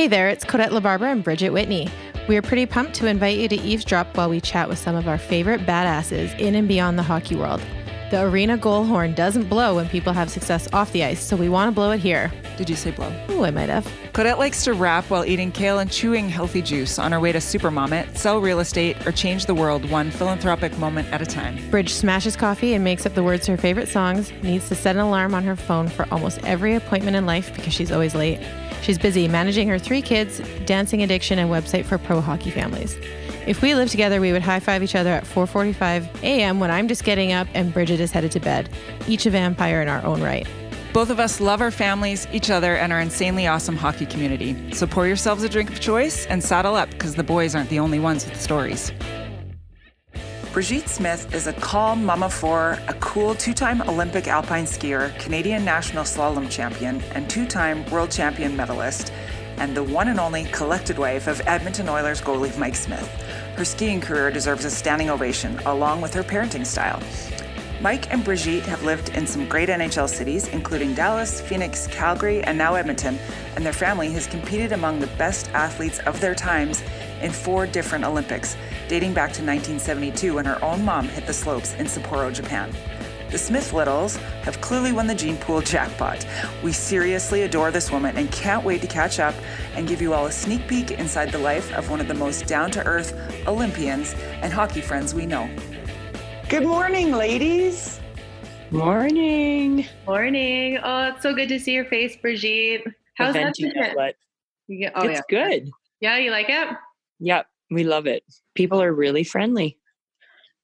Hey there, it's Kodette LaBarbera and Bridget Whitney. We are pretty pumped to invite you to eavesdrop while we chat with some of our favorite badasses in and beyond the hockey world. The arena goal horn doesn't blow when people have success off the ice, so we want to blow it here. Did you say blow? Oh, I might have. Kodette likes to rap while eating kale and chewing healthy juice on her way to Supermom sell real estate, or change the world one philanthropic moment at a time. Bridge smashes coffee and makes up the words to her favorite songs, needs to set an alarm on her phone for almost every appointment in life because she's always late. She's busy managing her three kids, dancing addiction, and website for pro hockey families. If we lived together, we would high five each other at 4:45 a.m. when I'm just getting up and Bridget is headed to bed, each a vampire in our own right. Both of us love our families, each other, and our insanely awesome hockey community. So pour yourselves a drink of choice and saddle up because the boys aren't the only ones with stories. Brigitte Smith is a calm mama four, a cool two time Olympic alpine skier, Canadian national slalom champion, and two time world champion medalist, and the one and only collected wife of Edmonton Oilers goalie Mike Smith. Her skiing career deserves a standing ovation, along with her parenting style. Mike and Brigitte have lived in some great NHL cities, including Dallas, Phoenix, Calgary, and now Edmonton, and their family has competed among the best athletes of their times in four different Olympics, dating back to 1972 when her own mom hit the slopes in Sapporo, Japan. The Smith Littles have clearly won the gene pool jackpot. We seriously adore this woman and can't wait to catch up and give you all a sneak peek inside the life of one of the most down to earth Olympians and hockey friends we know. Good morning, ladies. Morning. Morning. Oh, it's so good to see your face, Brigitte. How's that been? Yeah, oh, it's yeah. good. Yeah, you like it? Yep, we love it. People are really friendly.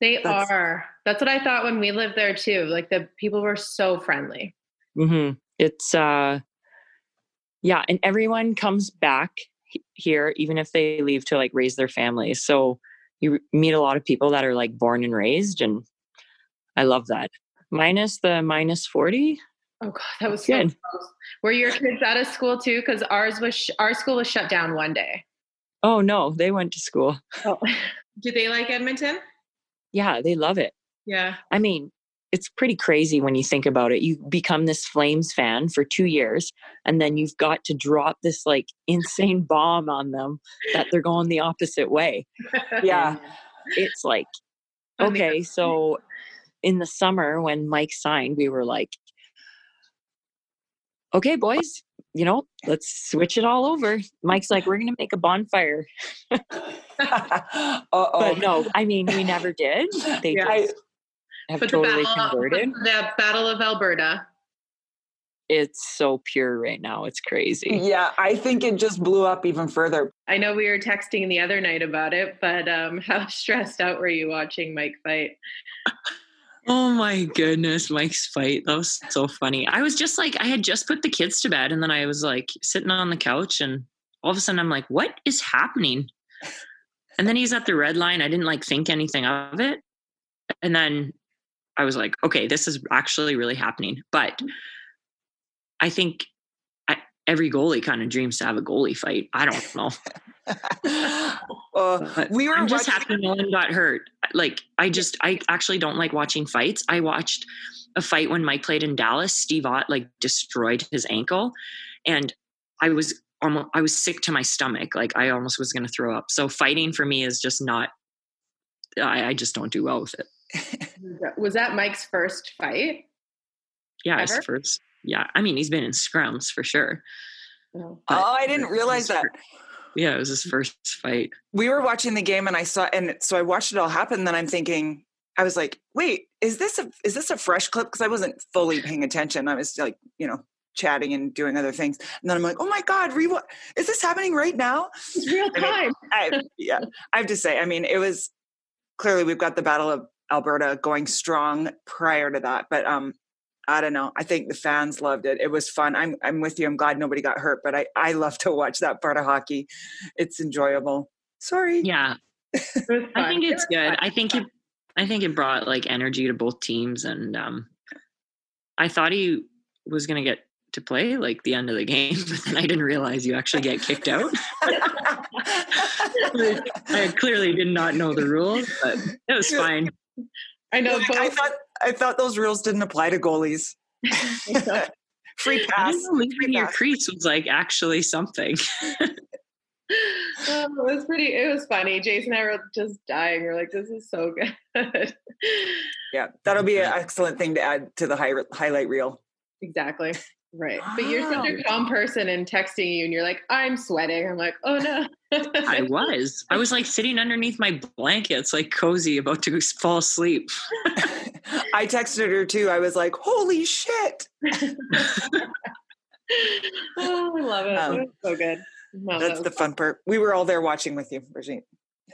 They That's, are. That's what I thought when we lived there too. Like the people were so friendly. Mm-hmm. It's uh yeah, and everyone comes back here even if they leave to like raise their families. So you meet a lot of people that are like born and raised and I love that. Minus the minus 40. Oh god, that was good. close. Were your kids out of school too cuz ours was sh- our school was shut down one day. Oh no, they went to school. Oh. Do they like Edmonton? Yeah, they love it. Yeah. I mean, it's pretty crazy when you think about it. You become this Flames fan for two years, and then you've got to drop this like insane bomb on them that they're going the opposite way. Yeah. it's like, okay, so in the summer when Mike signed, we were like, okay, boys, you know, let's switch it all over. Mike's like, we're going to make a bonfire. but no, I mean, we never did. They yeah. just have but totally battle, converted. The Battle of Alberta. It's so pure right now. It's crazy. Yeah, I think it just blew up even further. I know we were texting the other night about it, but um, how stressed out were you watching Mike fight? Oh my goodness, Mike's fight. That was so funny. I was just like, I had just put the kids to bed and then I was like sitting on the couch and all of a sudden I'm like, what is happening? And then he's at the red line. I didn't like think anything of it. And then I was like, okay, this is actually really happening. But I think every goalie kind of dreams to have a goalie fight. I don't know. uh, we were I'm just watching- happy no one got hurt. Like I just I actually don't like watching fights. I watched a fight when Mike played in Dallas. Steve Ott like destroyed his ankle, and I was almost I was sick to my stomach. Like I almost was going to throw up. So fighting for me is just not. I, I just don't do well with it. was that Mike's first fight? Yeah, Ever? his first. Yeah, I mean he's been in scrums for sure. Oh, oh I didn't realize that. First yeah, it was his first fight. We were watching the game and I saw and so I watched it all happen. Then I'm thinking, I was like, wait, is this a is this a fresh clip? Because I wasn't fully paying attention. I was like, you know, chatting and doing other things. And then I'm like, oh my God, re- is this happening right now? It's real time. I mean, I, yeah. I have to say, I mean, it was clearly we've got the Battle of Alberta going strong prior to that. But um I don't know. I think the fans loved it. It was fun. I'm I'm with you. I'm glad nobody got hurt, but I I love to watch that part of hockey. It's enjoyable. Sorry. Yeah. I think it's good. I think it I think it brought like energy to both teams and um I thought he was going to get to play like the end of the game, but then I didn't realize you actually get kicked out. I clearly did not know the rules, but it was fine. I know. I thought I thought those rules didn't apply to goalies. Free pass. leaving your crease was like actually something. oh, it was pretty. It was funny. Jason and I were just dying. We're like, "This is so good." yeah, that'll be an excellent thing to add to the high, highlight reel. Exactly. Right. But you're such a calm person and texting you and you're like, I'm sweating. I'm like, oh no. I was. I was like sitting underneath my blankets, like cozy, about to fall asleep. I texted her too. I was like, holy shit. oh, I love it. Um, so good. No, that's that the fun part. We were all there watching with you, Brigitte.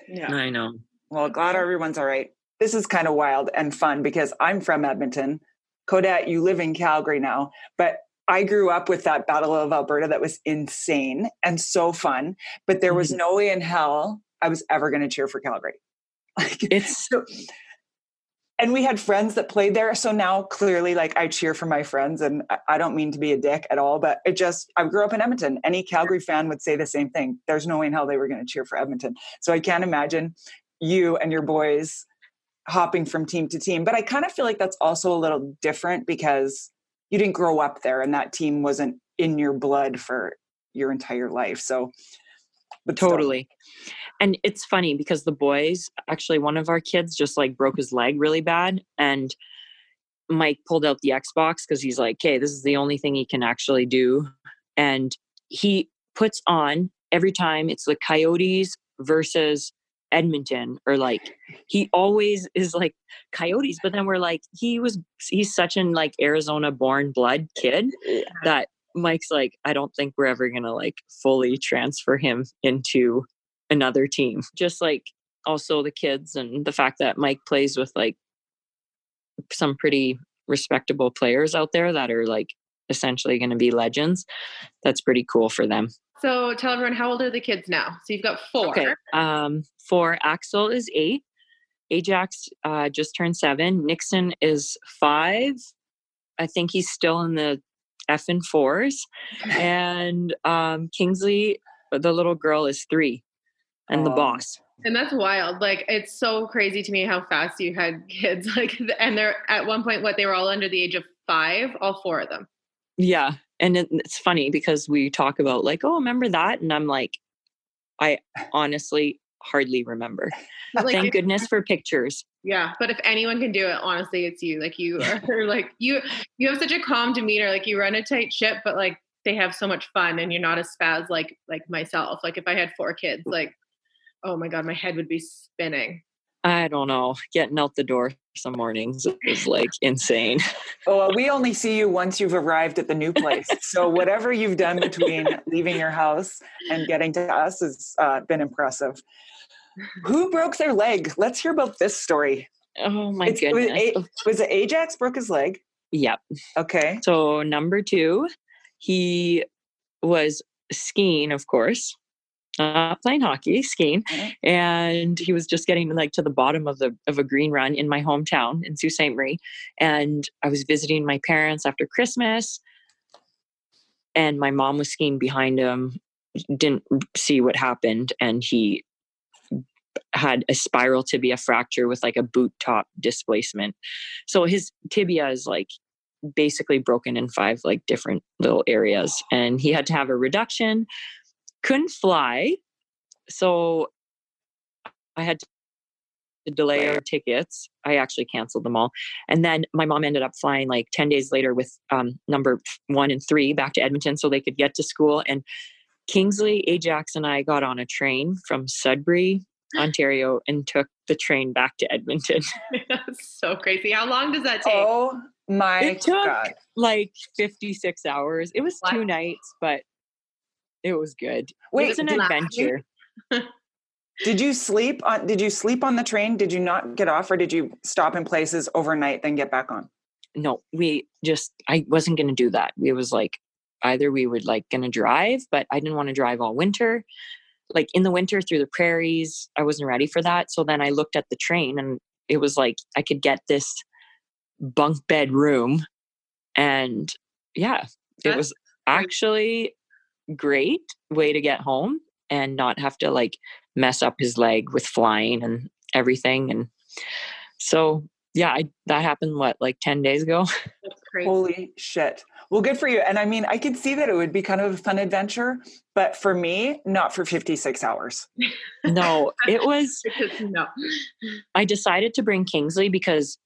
Yeah. I know. Well, glad everyone's all right. This is kind of wild and fun because I'm from Edmonton. Kodette, you live in Calgary now, but I grew up with that Battle of Alberta that was insane and so fun, but there was mm-hmm. no way in hell I was ever going to cheer for Calgary. Like it's so, and we had friends that played there. So now clearly, like I cheer for my friends, and I don't mean to be a dick at all, but it just I grew up in Edmonton. Any Calgary fan would say the same thing. There's no way in hell they were going to cheer for Edmonton. So I can't imagine you and your boys hopping from team to team. But I kind of feel like that's also a little different because you didn't grow up there and that team wasn't in your blood for your entire life. So, but totally. Still. And it's funny because the boys, actually, one of our kids just like broke his leg really bad. And Mike pulled out the Xbox because he's like, okay, this is the only thing he can actually do. And he puts on every time it's the Coyotes versus Edmonton or like he always is like coyotes but then we're like he was he's such an like Arizona born blood kid that Mike's like I don't think we're ever going to like fully transfer him into another team. Just like also the kids and the fact that Mike plays with like some pretty respectable players out there that are like essentially going to be legends that's pretty cool for them so tell everyone how old are the kids now? So you've got four. Okay. Um, four. Axel is eight. Ajax uh, just turned seven. Nixon is five. I think he's still in the F and fours. And um, Kingsley, the little girl, is three, and oh. the boss. And that's wild. Like it's so crazy to me how fast you had kids. Like, and they're at one point, what they were all under the age of five, all four of them. Yeah, and it's funny because we talk about like oh remember that? and i'm like i honestly hardly remember. Like, thank goodness for pictures. Yeah but if anyone can do it honestly it's you like you are like you you have such a calm demeanor like you run a tight ship but like they have so much fun and you're not a spaz like like myself like if i had four kids like oh my god my head would be spinning I don't know, getting out the door some mornings is like insane. Oh, well, we only see you once you've arrived at the new place. So whatever you've done between leaving your house and getting to us has uh, been impressive. Who broke their leg? Let's hear about this story. Oh my it's, goodness! Was, was it Ajax broke his leg? Yep. Okay. So number two, he was skiing, of course, uh, playing hockey, skiing, mm-hmm. and he was just getting like to the bottom of the of a green run in my hometown in Sault Ste. Marie. And I was visiting my parents after Christmas, and my mom was skiing behind him. Didn't see what happened, and he had a spiral tibia fracture with like a boot top displacement. So his tibia is like basically broken in five like different little areas, and he had to have a reduction couldn't fly. So I had to delay our tickets. I actually canceled them all. And then my mom ended up flying like 10 days later with um, number one and three back to Edmonton so they could get to school. And Kingsley, Ajax, and I got on a train from Sudbury, Ontario, and took the train back to Edmonton. That's so crazy. How long does that take? Oh my it took God. like 56 hours. It was two nights, but it was good. Wait, it was an adventure. did you sleep on did you sleep on the train? Did you not get off or did you stop in places overnight then get back on? No, we just I wasn't going to do that. It was like either we would like going to drive, but I didn't want to drive all winter. Like in the winter through the prairies, I wasn't ready for that. So then I looked at the train and it was like I could get this bunk bed room and yeah, it was actually great way to get home and not have to like mess up his leg with flying and everything. And so, yeah, I, that happened what, like 10 days ago? Holy shit. Well, good for you. And I mean, I could see that it would be kind of a fun adventure, but for me, not for 56 hours. No, it was. no. I decided to bring Kingsley because,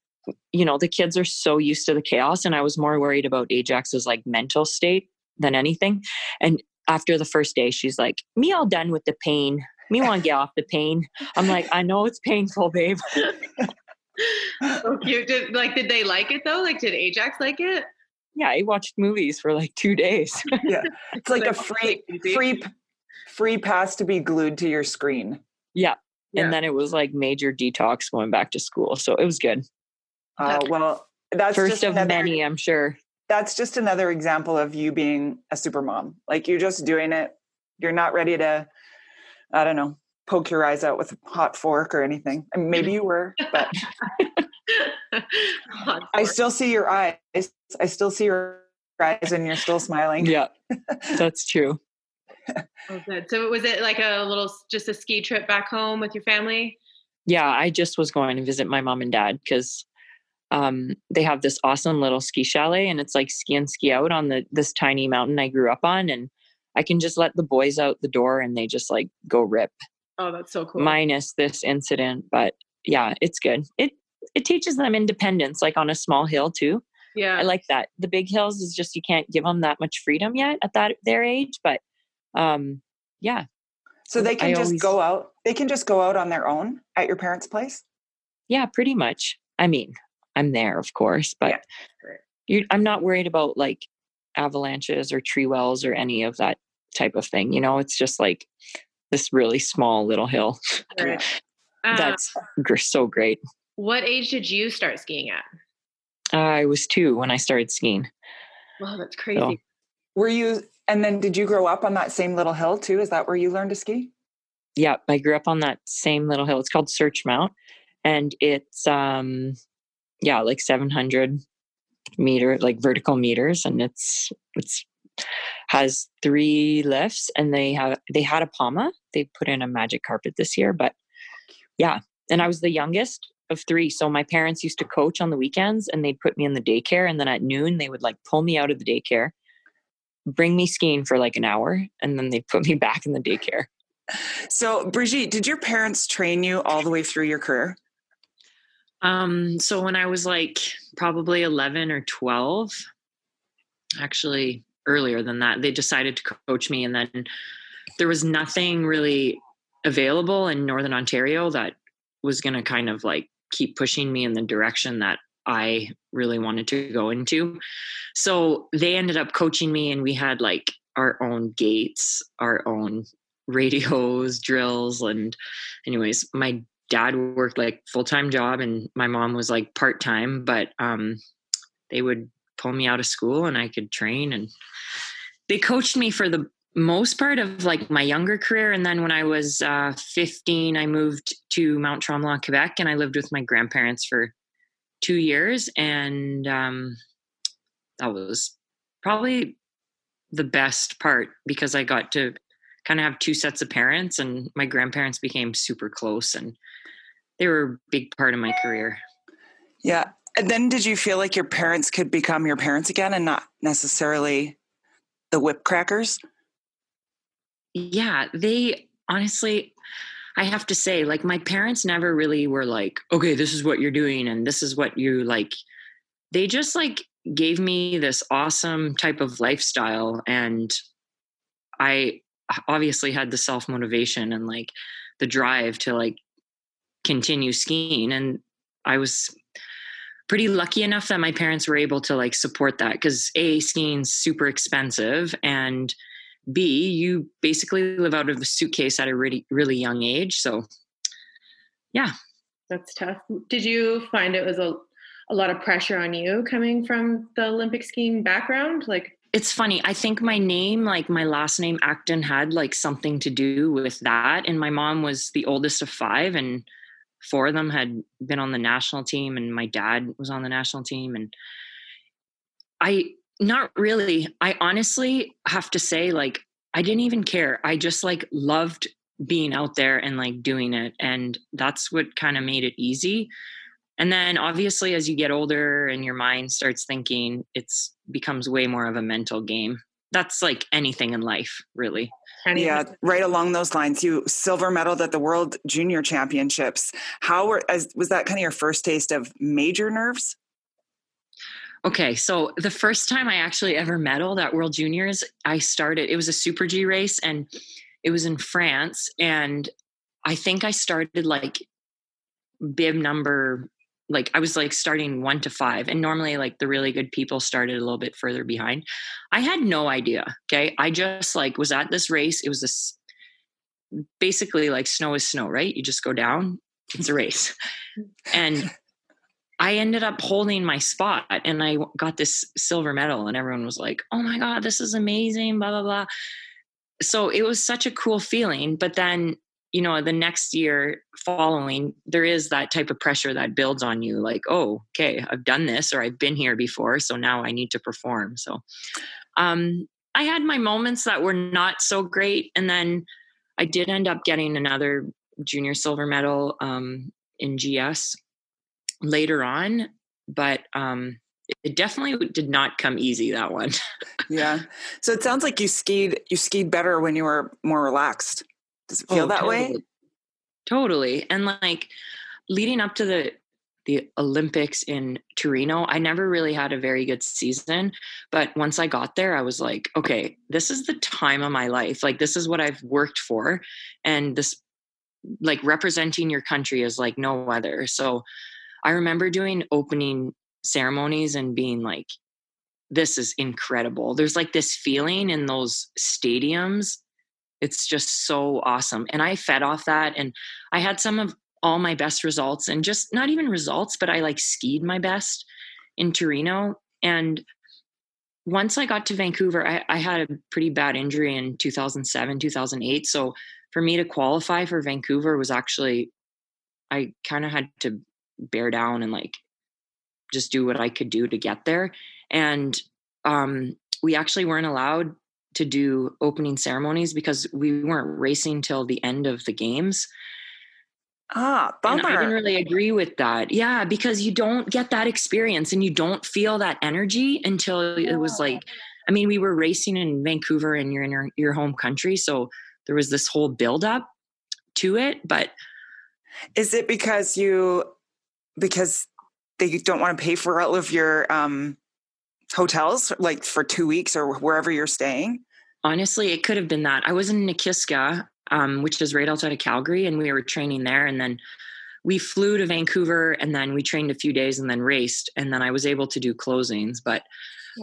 you know, the kids are so used to the chaos, and I was more worried about Ajax's like mental state than anything. And after the first day, she's like, "Me all done with the pain. Me want to get off the pain." I'm like, "I know it's painful, babe." so cute. Did, like, did they like it though? Like, did Ajax like it? yeah, he watched movies for like two days. yeah, it's like a free free free pass to be glued to your screen. Yeah. yeah. And then it was like major detox going back to school. So it was good. Uh, well, that's first of another, many, I'm sure. That's just another example of you being a super mom. Like you're just doing it. You're not ready to, I don't know, poke your eyes out with a hot fork or anything. I mean, maybe you were, but I still see your eyes. I still see your eyes and you're still smiling. Yeah, that's true. oh, good. So was it like a little, just a ski trip back home with your family? Yeah, I just was going to visit my mom and dad because um, they have this awesome little ski chalet and it's like ski and ski out on the this tiny mountain I grew up on and I can just let the boys out the door and they just like go rip. Oh, that's so cool. Minus this incident, but yeah, it's good. It it teaches them independence, like on a small hill too. Yeah, I like that. The big hills is just you can't give them that much freedom yet at that their age, but um, yeah. So they can I just always, go out. They can just go out on their own at your parents' place. Yeah, pretty much. I mean, I'm there, of course, but yeah. I'm not worried about like avalanches or tree wells or any of that type of thing. You know, it's just like this really small little hill. Right. Uh, That's so great. What age did you start skiing at? I was two when I started skiing. Wow, that's crazy. So, were you, and then did you grow up on that same little hill too? Is that where you learned to ski? Yeah, I grew up on that same little hill. It's called Searchmont, and it's um, yeah, like seven hundred meter, like vertical meters, and it's it's has three lifts, and they have they had a Poma. They put in a magic carpet this year, but yeah, and I was the youngest of three. So my parents used to coach on the weekends and they'd put me in the daycare. And then at noon, they would like pull me out of the daycare, bring me skiing for like an hour, and then they'd put me back in the daycare. So, Brigitte, did your parents train you all the way through your career? Um, so when I was like probably 11 or 12, actually earlier than that, they decided to coach me. And then there was nothing really available in Northern Ontario that was going to kind of like keep pushing me in the direction that I really wanted to go into. So they ended up coaching me, and we had like our own gates, our own radios, drills. And, anyways, my dad worked like full time job, and my mom was like part time, but um, they would pull me out of school and I could train. And they coached me for the most part of like my younger career and then when i was uh, 15 i moved to mount tremblant quebec and i lived with my grandparents for two years and um, that was probably the best part because i got to kind of have two sets of parents and my grandparents became super close and they were a big part of my career yeah and then did you feel like your parents could become your parents again and not necessarily the whip crackers yeah, they honestly, I have to say, like, my parents never really were like, okay, this is what you're doing and this is what you like. They just like gave me this awesome type of lifestyle. And I obviously had the self motivation and like the drive to like continue skiing. And I was pretty lucky enough that my parents were able to like support that because A, skiing's super expensive and B, you basically live out of a suitcase at a really, really young age. So, yeah. That's tough. Did you find it was a, a lot of pressure on you coming from the Olympic skiing background? Like, it's funny. I think my name, like my last name, Acton, had like something to do with that. And my mom was the oldest of five, and four of them had been on the national team, and my dad was on the national team. And I not really. I honestly have to say, like, I didn't even care. I just like loved being out there and like doing it. And that's what kind of made it easy. And then obviously as you get older and your mind starts thinking it's becomes way more of a mental game. That's like anything in life really. Yeah right along those lines. You silver medaled at the world junior championships. How were as was that kind of your first taste of major nerves? Okay so the first time i actually ever medaled at world juniors i started it was a super g race and it was in france and i think i started like bib number like I was like starting one to five, and normally like the really good people started a little bit further behind. I had no idea. Okay, I just like was at this race. It was this basically like snow is snow, right? You just go down. It's a race, and I ended up holding my spot, and I got this silver medal, and everyone was like, "Oh my god, this is amazing!" Blah blah blah. So it was such a cool feeling. But then you know the next year following there is that type of pressure that builds on you like oh okay i've done this or i've been here before so now i need to perform. So um i had my moments that were not so great and then i did end up getting another junior silver medal um in gs later on but um it definitely did not come easy that one. Yeah. So it sounds like you skied you skied better when you were more relaxed does it feel oh, that totally. way? Totally. And like leading up to the the Olympics in Torino, I never really had a very good season. But once I got there, I was like, okay, this is the time of my life. Like, this is what I've worked for. And this, like, representing your country is like no other. So I remember doing opening ceremonies and being like, this is incredible. There's like this feeling in those stadiums it's just so awesome. And I fed off that and I had some of all my best results and just not even results, but I like skied my best in Torino. And once I got to Vancouver, I, I had a pretty bad injury in 2007, 2008. So for me to qualify for Vancouver was actually, I kind of had to bear down and like just do what I could do to get there. And um, we actually weren't allowed to do opening ceremonies because we weren't racing till the end of the games. Ah, bummer. And I didn't really agree with that. Yeah, because you don't get that experience and you don't feel that energy until it was like, I mean, we were racing in Vancouver and you're in your, your home country. So there was this whole buildup to it. But is it because you, because they don't want to pay for all of your um, hotels, like for two weeks or wherever you're staying? Honestly, it could have been that. I was in Nakiska, um, which is right outside of Calgary, and we were training there. And then we flew to Vancouver, and then we trained a few days, and then raced. And then I was able to do closings, but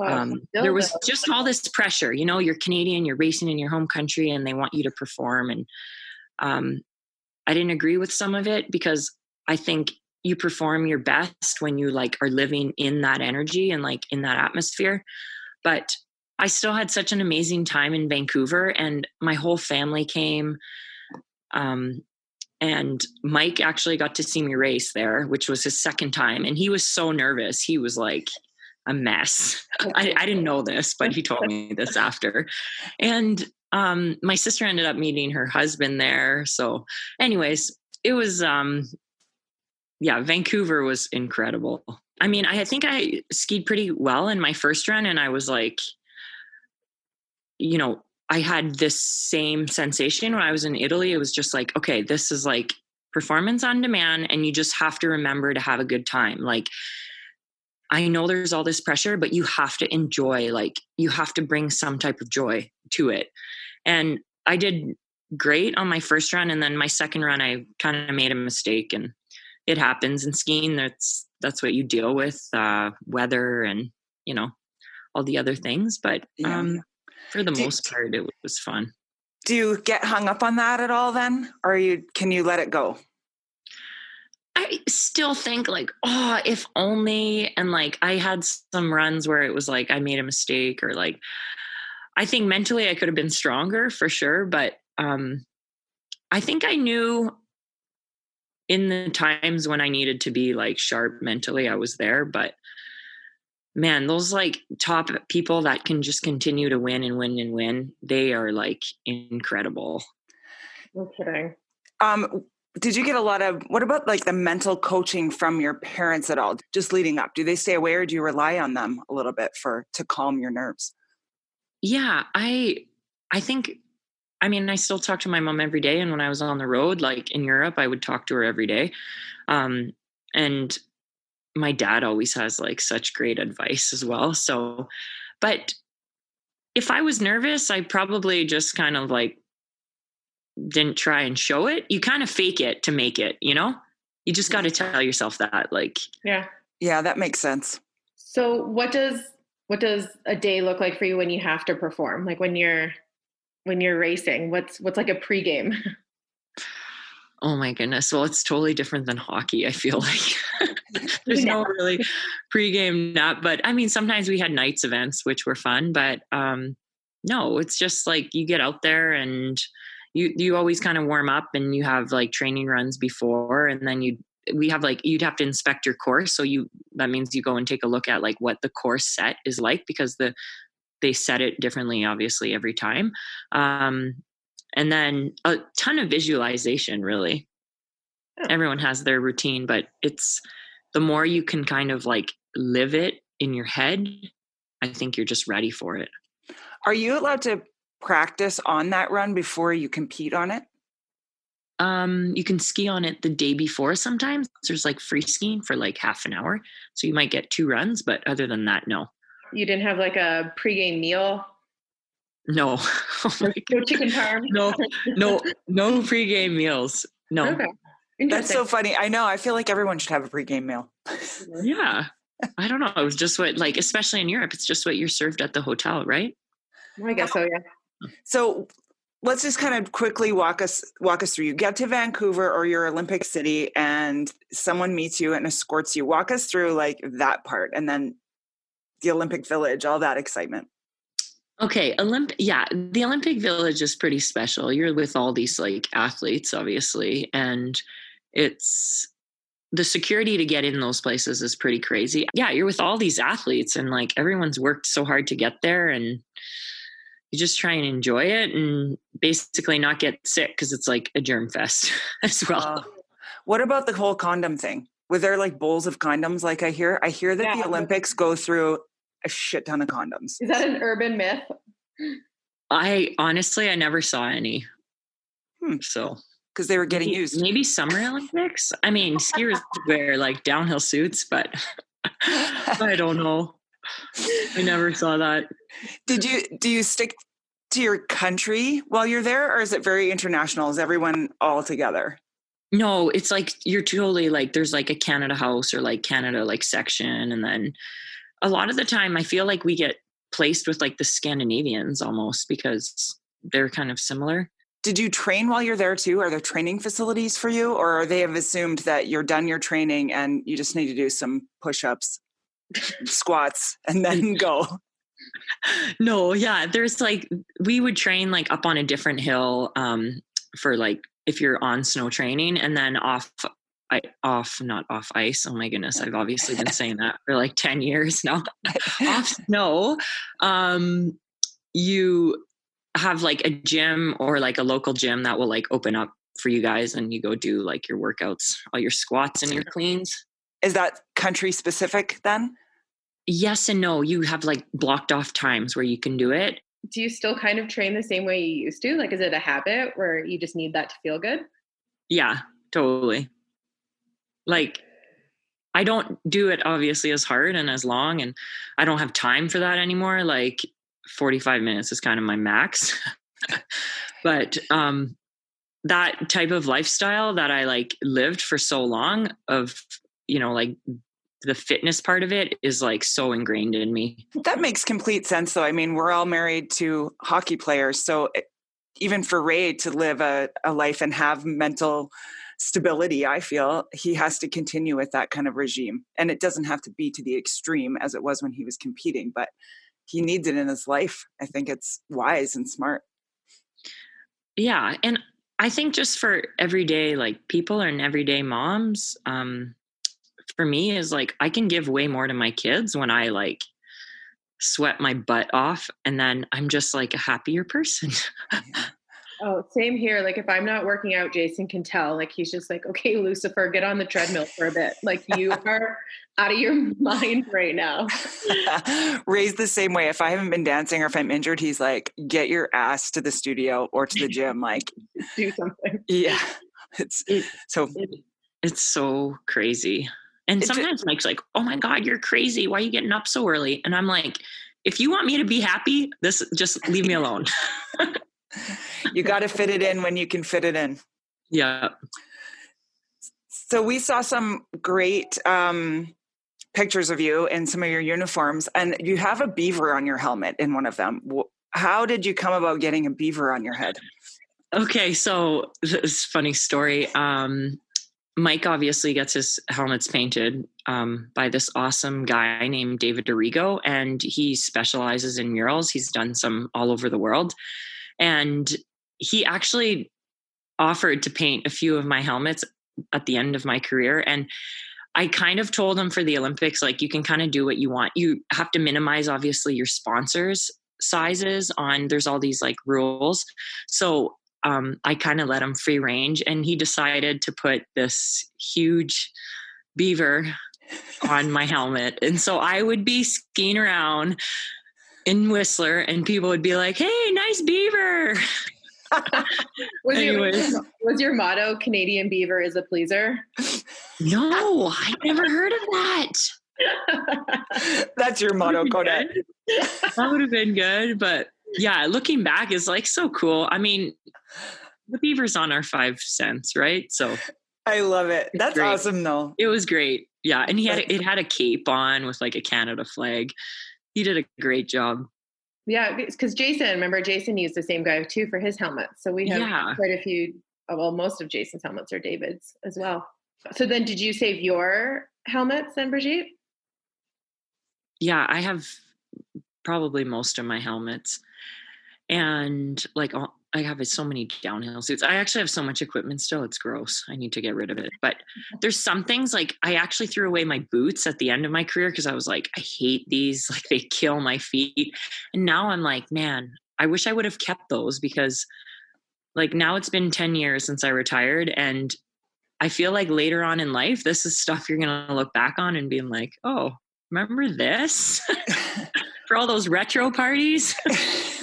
um, there was just all this pressure. You know, you're Canadian, you're racing in your home country, and they want you to perform. And um, I didn't agree with some of it because I think you perform your best when you like are living in that energy and like in that atmosphere. But I still had such an amazing time in Vancouver, and my whole family came. Um, and Mike actually got to see me race there, which was his second time, and he was so nervous. He was like a mess. I, I didn't know this, but he told me this after. And um, my sister ended up meeting her husband there. So, anyways, it was um, yeah, Vancouver was incredible. I mean, I think I skied pretty well in my first run, and I was like, you know, I had this same sensation when I was in Italy. It was just like, okay, this is like performance on demand, and you just have to remember to have a good time. Like, I know there's all this pressure, but you have to enjoy, like, you have to bring some type of joy to it. And I did great on my first run. And then my second run, I kind of made a mistake and it happens in skiing. That's, that's what you deal with, uh, weather and, you know, all the other things. But, um, for the do, most part, it was fun. Do you get hung up on that at all then? Or you can you let it go? I still think like, oh, if only and like I had some runs where it was like I made a mistake or like I think mentally I could have been stronger for sure, but um I think I knew in the times when I needed to be like sharp mentally, I was there, but man, those like top people that can just continue to win and win and win, they are like incredible. No kidding. Um, did you get a lot of what about like the mental coaching from your parents at all just leading up do they stay away or do you rely on them a little bit for to calm your nerves yeah i i think i mean i still talk to my mom every day and when i was on the road like in europe i would talk to her every day um and my dad always has like such great advice as well so but if i was nervous i probably just kind of like didn't try and show it, you kind of fake it to make it, you know? You just got to tell yourself that like Yeah. Yeah, that makes sense. So what does what does a day look like for you when you have to perform? Like when you're when you're racing, what's what's like a pregame? Oh my goodness. Well, it's totally different than hockey, I feel like. There's no really pregame nap, but I mean sometimes we had nights events which were fun, but um no, it's just like you get out there and you you always kind of warm up and you have like training runs before and then you we have like you'd have to inspect your course so you that means you go and take a look at like what the course set is like because the they set it differently obviously every time um and then a ton of visualization really Oh. everyone has their routine but it's the more you can kind of like live it in your head i think you're just ready for it Are you allowed to practice on that run before you compete on it? Um, you can ski on it the day before sometimes. There's like free skiing for like half an hour. So you might get two runs, but other than that, no. You didn't have like a pregame meal? No. Oh my No chicken parm? No, no, no pregame meals. No. Okay. That's so funny. I know. I feel like everyone should have a pregame meal. Yeah. I don't know. It was just what like especially in Europe, it's just what you're served at the hotel, right? I guess so, yeah. So let's just kind of quickly walk us walk us through. You get to Vancouver or your Olympic City, and someone meets you and escorts you. Walk us through like that part, and then the Olympic Village, all that excitement. Okay, Olymp yeah, the Olympic Village is pretty special. You're with all these like athletes, obviously, and it's the security to get in those places is pretty crazy. Yeah, you're with all these athletes and like everyone's worked so hard to get there and you just try and enjoy it and basically not get sick because it's like a germ fest as well. Uh, what about the whole condom thing? Were there like bowls of condoms? Like I hear, I hear that Yeah. the Olympics go through a shit ton of condoms. Is that an urban myth? I honestly I never saw any. Hmm. So because they were getting maybe, used. Maybe summer Olympics. I mean, skiers wear like downhill suits, but I don't know. I never saw that. Did you do you stick to your country while you're there, or is it very international? Is everyone all together? No, it's like you're totally like there's like a Canada House or like Canada like section, and then a lot of the time I feel like we get placed with like the Scandinavians almost because they're kind of similar. Did you train while you're there too? Are there training facilities for you, or are they have assumed that you're done your training and you just need to do some push-ups, squats, and then go? no, yeah, there's like we would train like up on a different hill um for like if you're on snow training and then off I off not off ice. Oh my goodness, I've obviously been saying that for like 10 years now. off snow, um you have like a gym or like a local gym that will like open up for you guys and you go do like your workouts, all your squats and your cleans. Is that country specific then? Yes and no. You have like blocked off times where you can do it. Do you still kind of train the same way you used to? Like, is it a habit where you just need that to feel good? Yeah, totally. Like, I don't do it obviously as hard and as long, and I don't have time for that anymore. Like, 45 minutes is kind of my max. but um, that type of lifestyle that I like lived for so long, of, you know, like the fitness part of it is like so ingrained in me. That makes complete sense, though. I mean, we're all married to hockey players, so even for Ray to live a, a life and have mental stability, I feel he has to continue with that kind of regime, and it doesn't have to be to the extreme as it was when he was competing, but he needs it in his life. I think it's wise and smart. Yeah. And I think just for everyday, like people and everyday moms, um, for me is like I can give way more to my kids when I like sweat my butt off and then I'm just like a happier person. Oh, same here. Like if I'm not working out, Jason can tell. Like he's just like, okay, Lucifer, get on the treadmill for a bit. Like you are out of your mind right now. Raised the same way. If I haven't been dancing or if I'm injured, he's like, get your ass to the studio or to the gym. Like do something. Yeah. It's It- so it- it's so crazy. And It sometimes Mike's like, "Oh my god, you're crazy. Why are you getting up so early?" And I'm like, "If you want me to be happy, this just leave me alone." You got to fit it in when you can fit it in. yeah. So we saw some great um, pictures of you in some of your uniforms, and you have a beaver on your helmet in one of them. How did you come about getting a beaver on your head? Okay, so this funny story. Um, Mike obviously gets his helmets painted um, by this awesome guy named David Dorigo, and he specializes in murals. He's done some all over the world, and he actually offered to paint a few of my helmets at the end of my career, and I kind of told him for the Olympics, like you can kind of do what you want. You have to minimize, obviously, your sponsors sizes on. There's all these like rules, so um, I kind of let him free range, and he decided to put this huge beaver on my helmet. And so I would be skiing around in Whistler, and people would be like, "Hey, nice beaver!" Was your, was your motto Canadian beaver is a pleaser? No, I never heard of that. That's your motto, Kodak. that would have been good, but yeah, looking back is like so cool. I mean, the beaver's on our five cents, right? So I love it. That's Great. awesome, though. it was great. Yeah, and he had it had a cape on with like a Canada flag. He did a great job. yeah, because Jason, remember Jason used the same guy too for his helmets. So we have Yeah. quite a few. uh, Well, most of Jason's helmets are David's as well. So then, did you save your helmets then, Brigitte? Yeah, I have probably most of my helmets, and like all, I have uh, so many downhill suits. I actually have so much equipment still; it's gross. I need to get rid of it. But there's some things like I actually threw away my boots at the end of my career because I was like, I hate these. Like they kill my feet. And now I'm like, man, I wish I would have kept those because, like, now it's been ten years since I retired, and I feel like later on in life, this is stuff you're gonna look back on and being like, oh, remember this for all those retro parties?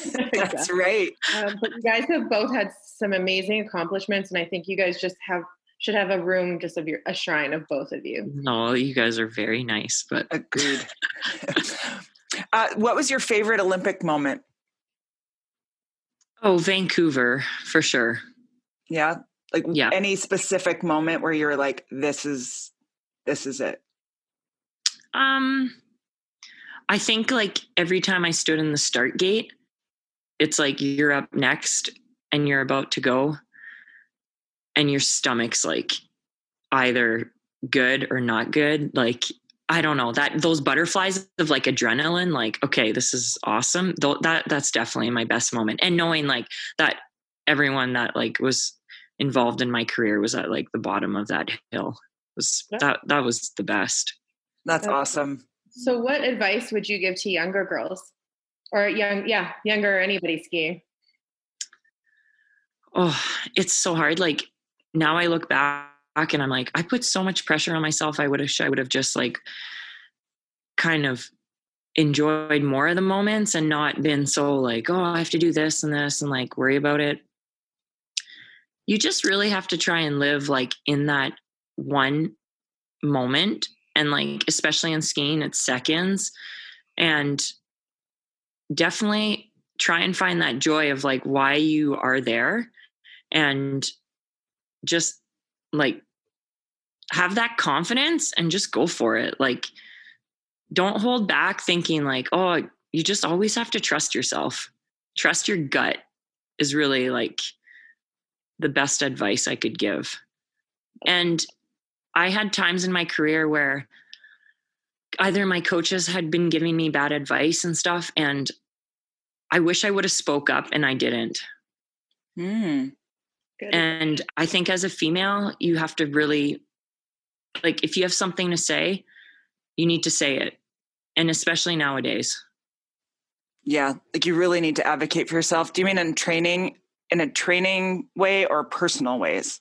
That's right. Um, but you guys have both had some amazing accomplishments, and I think you guys just have should have a room just of your a shrine of both of you. no, you guys are very nice, but Agreed. uh, what was your favorite Olympic moment? oh, Vancouver for sure. Yeah, like Yeah. any specific moment where you're like, "This is, this is it." Um, I think like every time I stood in the start gate, it's like you're up next and you're about to go, and your stomach's like either good or not good. Like I don't know that those butterflies of like adrenaline. Like okay, this is awesome. Though that that's definitely my best moment. And knowing like that everyone that like was involved in my career was at like the bottom of that hill was Yeah. that that was the best. That's Okay. awesome. So, what advice would you give to younger girls, or young, yeah, younger anybody skiing? oh it's so hard like now i look back and i'm like i put so much pressure on myself i would have i would have just like kind of enjoyed more of the moments and not been so like oh i have to do this and this and like worry about it you just really have to try and live like in that one moment and like especially in skiing it's seconds and definitely try and find that joy of like why you are there and just like have that confidence and just go for it. Like don't hold back thinking like oh you just always have to trust yourself. Trust your gut is really like the best advice i could give. And i had times in my career where either my coaches had been giving me bad advice and stuff and i wish i would have spoke up and i didn't. Hmm. Good. and I think as a female, you have to really, like, if you have something to say, you need to say it. And especially nowadays. Yeah, like you really need to advocate for yourself. Do you mean in training in a training way or personal ways?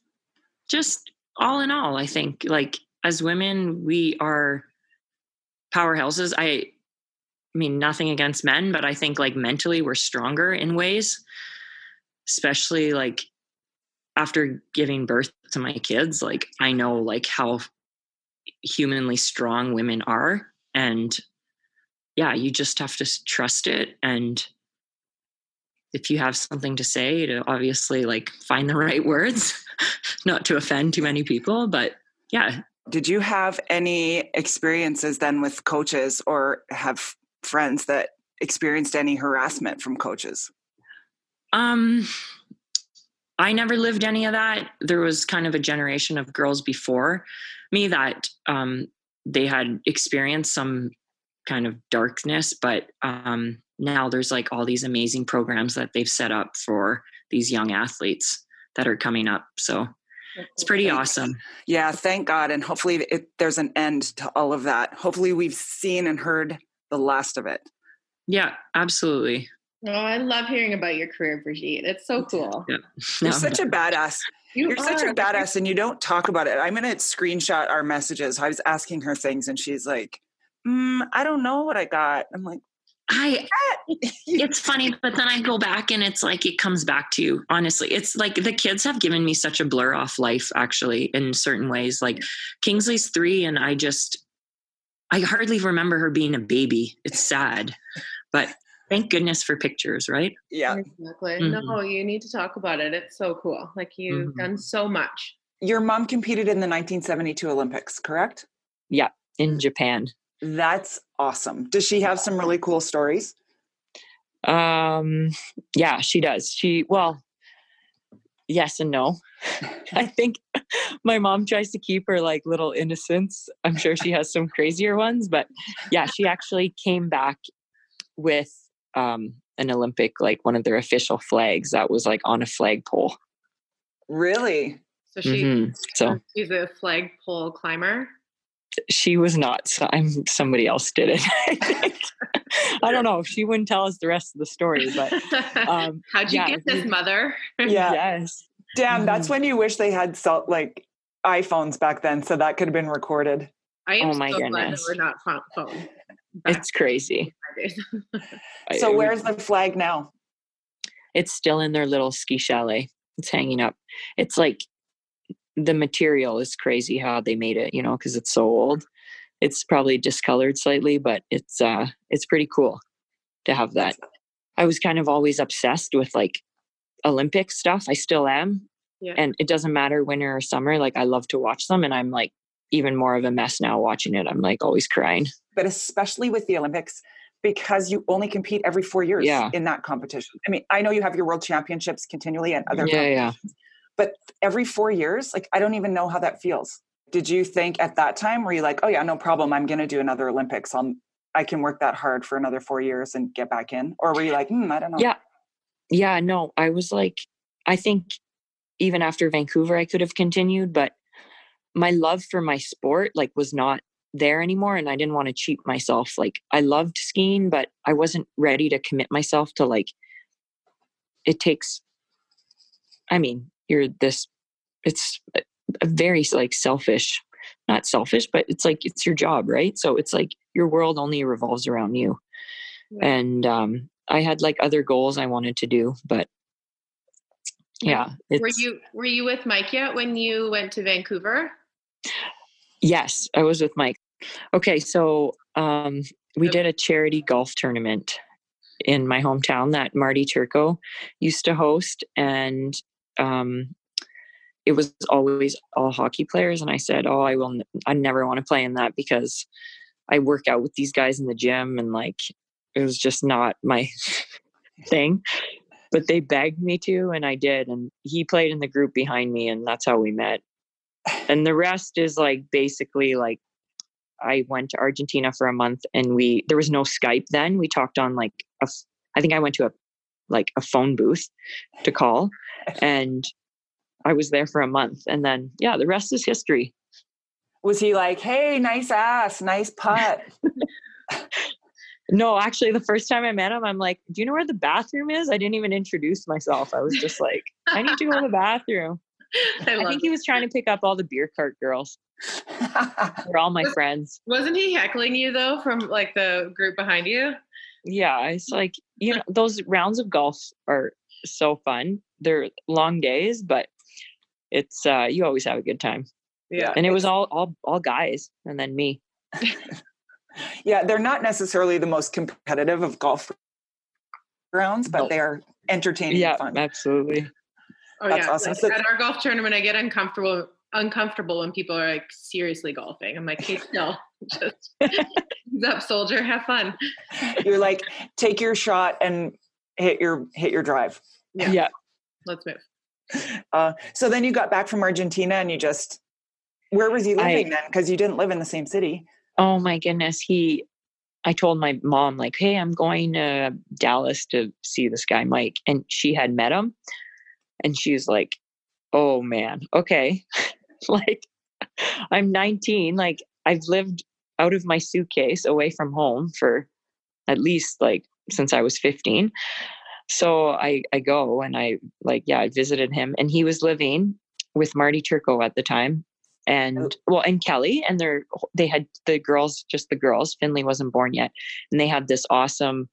Just all in all, I think like as women, we are powerhouses. I I mean, nothing against men, but I think like mentally we're stronger in ways, especially like after giving birth to my kids. Like, I know like how humanly strong women are. And yeah, you just have to trust it. And if you have something to say, to obviously like find the right words, not to offend too many people. But yeah. Did you have any experiences then with coaches or have friends that experienced any harassment from coaches? Um, I never lived any of that. There was kind of a generation of girls before me that um, they had experienced some kind of darkness, but um, now there's like all these amazing programs that they've set up for these young athletes that are coming up. So it's pretty awesome. Yeah, thank God. And hopefully it, there's an end to all of that. Hopefully we've seen and heard the last of it. Yeah, absolutely. Oh, I love hearing about your career, Brigitte. It's so cool. Yeah. You're such a badass. You are such a badass and you don't talk about it. I'm going to screenshot our messages. I was asking her things and she's like, mm, I don't know what I got. I'm like, I it's funny, but then I go back and it's like it comes back to you. Honestly, it's like the kids have given me such a blur off life, actually, in certain ways. Like Kingsley's three, and I just I hardly remember her being a baby. It's sad, but thank goodness for pictures, right? Yeah, exactly. Mm-hmm. No, you need to talk about it. It's so cool. Like you've mm-hmm. done so much. Your mom competed in the 1972 Olympics, correct? Yeah, in Japan. That's awesome. Does she have some really cool stories? Um, yeah, she does. She well, yes and no. I think my mom tries to keep her like little innocence. I'm sure she has some crazier ones, but yeah, she actually came back with um an Olympic like one of their official flags that was like on a flagpole. Really? So she mm-hmm. so she's a flagpole climber she was not. So I'm somebody else did it. I, I don't know. She wouldn't tell us the rest of the story, but um, how'd you yeah, get this, mother? Yeah. yes. Damn, that's mm-hmm. when you wish they had so, like iPhones back then, so that could have been recorded. I am oh my so goodness. we're not phone. It's crazy. so where's the flag now? It's still in their little ski chalet. It's hanging up. It's like the material is crazy how they made it, you know, because it's so old. It's probably discolored slightly, but it's uh it's pretty cool to have that. I was kind of always obsessed with like Olympic stuff. I still am. Yeah. And it doesn't matter winter or summer. Like I love to watch them and I'm like even more of a mess now watching it. I'm like always crying. But especially with the Olympics, because you only compete every four years yeah. in that competition. I mean, I know you have your world championships continually and other yeah, yeah. But every four years, like I don't even know how that feels. Did you think at that time, were you like, oh yeah, no problem, I'm gonna do another Olympics. I'll I can work that hard for another four years and get back in? Or were you like, hmm, I don't know? Yeah. Yeah, no, I was like, I think even after Vancouver I could have continued, but my love for my sport like was not there anymore and I didn't want to cheat myself. Like I loved skiing, but I wasn't ready to commit myself to like it takes I mean, you're this it's a very like selfish not selfish but it's like it's your job right? So it's like your world only revolves around you. Yeah. and um i had like other goals i wanted to do but yeah were you were you with mike yet when you went to vancouver? Yes i was with mike. Okay so um we did a charity golf tournament in my hometown that marty turco used to host and um, it was always all hockey players, and I said, "Oh, I will. I never want to play in that because I work out with these guys in the gym, and like it was just not my thing." But they begged me to, and I did. And he played in the group behind me, and that's how we met. And the rest is like basically like I went to Argentina for a month, and we there was no Skype then. We talked on like a, I think I went to a like a phone booth to call and I was there for a month. And then, yeah, the rest is history. Was he like, hey, nice ass, nice putt? No, actually, the first time I met him, I'm like, "Do you know where the bathroom is?" I didn't even introduce myself. I was just like, "I need to go to the bathroom." I, I love think he was trying to pick up all the beer cart girls. They're all my friends. Wasn't he heckling you though from like the group behind you? Yeah, it's like you know those rounds of golf are so fun. They're long days, but it's uh you always have a good time. yeah. And it was all all all guys, and then me. Yeah, they're not necessarily the most competitive of golf rounds, but No. they are entertaining Yeah, fun. absolutely. Oh That's yeah. awesome. Like, So- at our golf tournament, I get uncomfortable uncomfortable when people are like seriously golfing. I'm like, hey, still, just up, soldier, have fun. You're like, take your shot and hit your hit your drive. Yeah. yeah. Let's move. Uh, so then you got back from Argentina and you just where was he I- living then? Because you didn't live in the same city. Oh my goodness. He, I told my mom, like, hey, I'm going to Dallas to see this guy, Mike. And she had met him. And she was like, oh man, okay. like, I'm 19. Like, I've lived out of my suitcase away from home for at least like since I was 15. So I, I go and I like, yeah, I visited him and he was living with Marty Turco at the time and well and kelly and they're they had the girls just the girls finley wasn't born yet and they had this awesome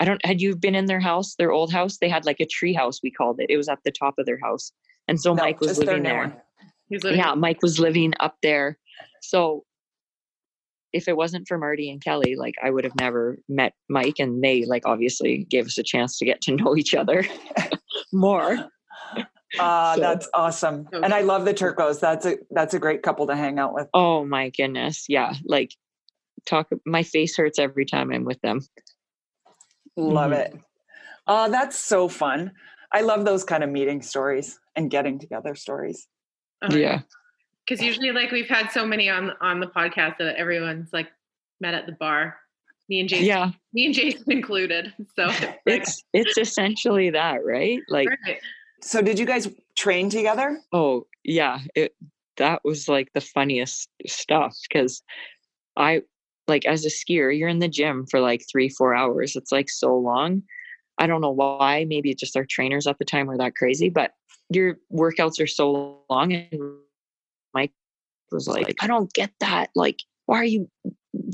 i don't had you been in their house their old house? They had like a tree house we called it. It was at the top of their house and so No, mike was living there. Living. yeah mike was living up there. So if it wasn't for marty and kelly like i would have never met mike and they like obviously gave us a chance to get to know each other more Uh, So- that's awesome. So And I love the Turcos. That's a that's a great couple to hang out with. oh my goodness yeah like talk my face hurts every time i'm with them Love Mhm. it. Uh, that's so fun. I love those kind of meeting stories and getting together stories. Because usually, like we've had so many on on the podcast that everyone's like met at the bar. Me and Jason. yeah Me and Jason included. So it's it's it's essentially that right like right. So did you guys train together? oh yeah it that was like the funniest stuff because i like as a skier you're in the gym for like three four hours it's like so long i don't know why maybe just our trainers at the time were that crazy but your workouts are so long and mike was like i don't get that like why are you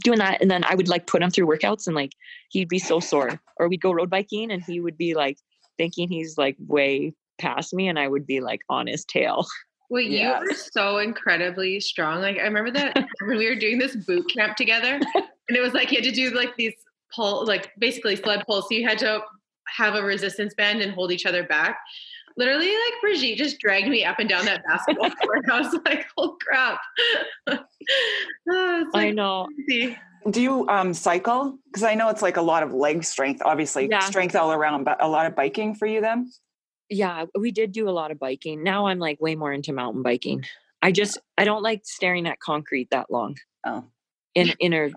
doing that and then i would like put him through workouts and like he'd be so sore or we'd go road biking and he would be like thinking he's like way past me and i would be like on his tail Well, you Yes. were so incredibly strong. Like I remember that when we were doing this boot camp together, and it was like you had to do like these pull, like basically sled pulls. So you had to have a resistance band and hold each other back. Literally, like Brigitte just dragged me up and down that basketball court. I was like, "Oh crap!" Ah, it's i know crazy. Do you um, cycle? Because I know it's like a lot of leg strength, obviously Yeah. strength all around, but a lot of biking for you then. yeah we did do a lot of biking now i'm like way more into mountain biking i just i don't like staring at concrete that long Oh, in in a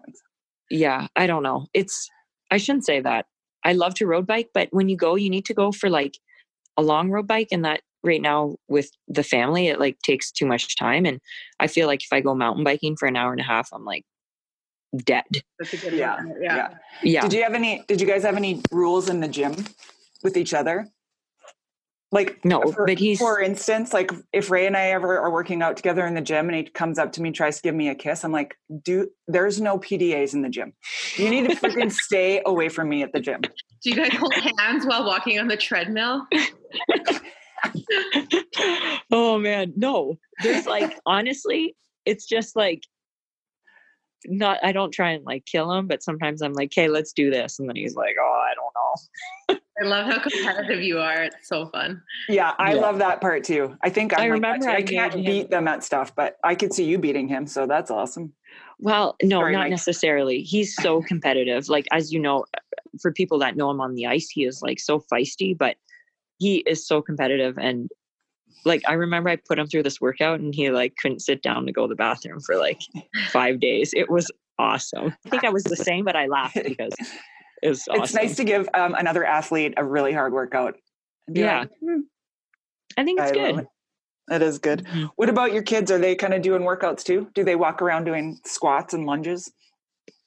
yeah i don't know it's i shouldn't say that i love to road bike but when you go you need to go for like a long road bike and that right now with the family it like takes too much time and i feel like if i go mountain biking for an hour and a half i'm like dead mm, That's a good Yeah. Yeah. yeah. yeah Did you have any? Did you guys have any rules in the gym with each other? Like No, for, but he's- for instance, like if Ray and I ever are working out together in the gym and he comes up to me and tries to give me a kiss, I'm like, "Do there's no PDAs in the gym. You need to freaking stay away from me at the gym." Do you guys hold hands while walking on the treadmill? oh man, no. There's like honestly, it's just like not I don't try and like kill him, but sometimes I'm like, "Okay, let's do this." And then he's like, "Oh, I don't know." I love how competitive you are. It's so fun. Yeah, I Yeah. love that part too. I think I'm I remember too. I I can't made him- beat them at stuff, but I could see you beating him, so that's awesome. Well, no, Sorry, not Mike. necessarily. He's so competitive. Like as you know, for people that know him on the ice, he is like so feisty, but he is so competitive and like I remember I put him through this workout and he like couldn't sit down to go to the bathroom for like 5 days. It was awesome. I think I was the same but I laughed because it was awesome. It's nice to give um, another athlete a really hard workout. Yeah. like, "Hmm, I think it's I good. it. That is good. Mhm. What about your kids? Are they kind of doing workouts too? Do they walk around doing squats and lunges?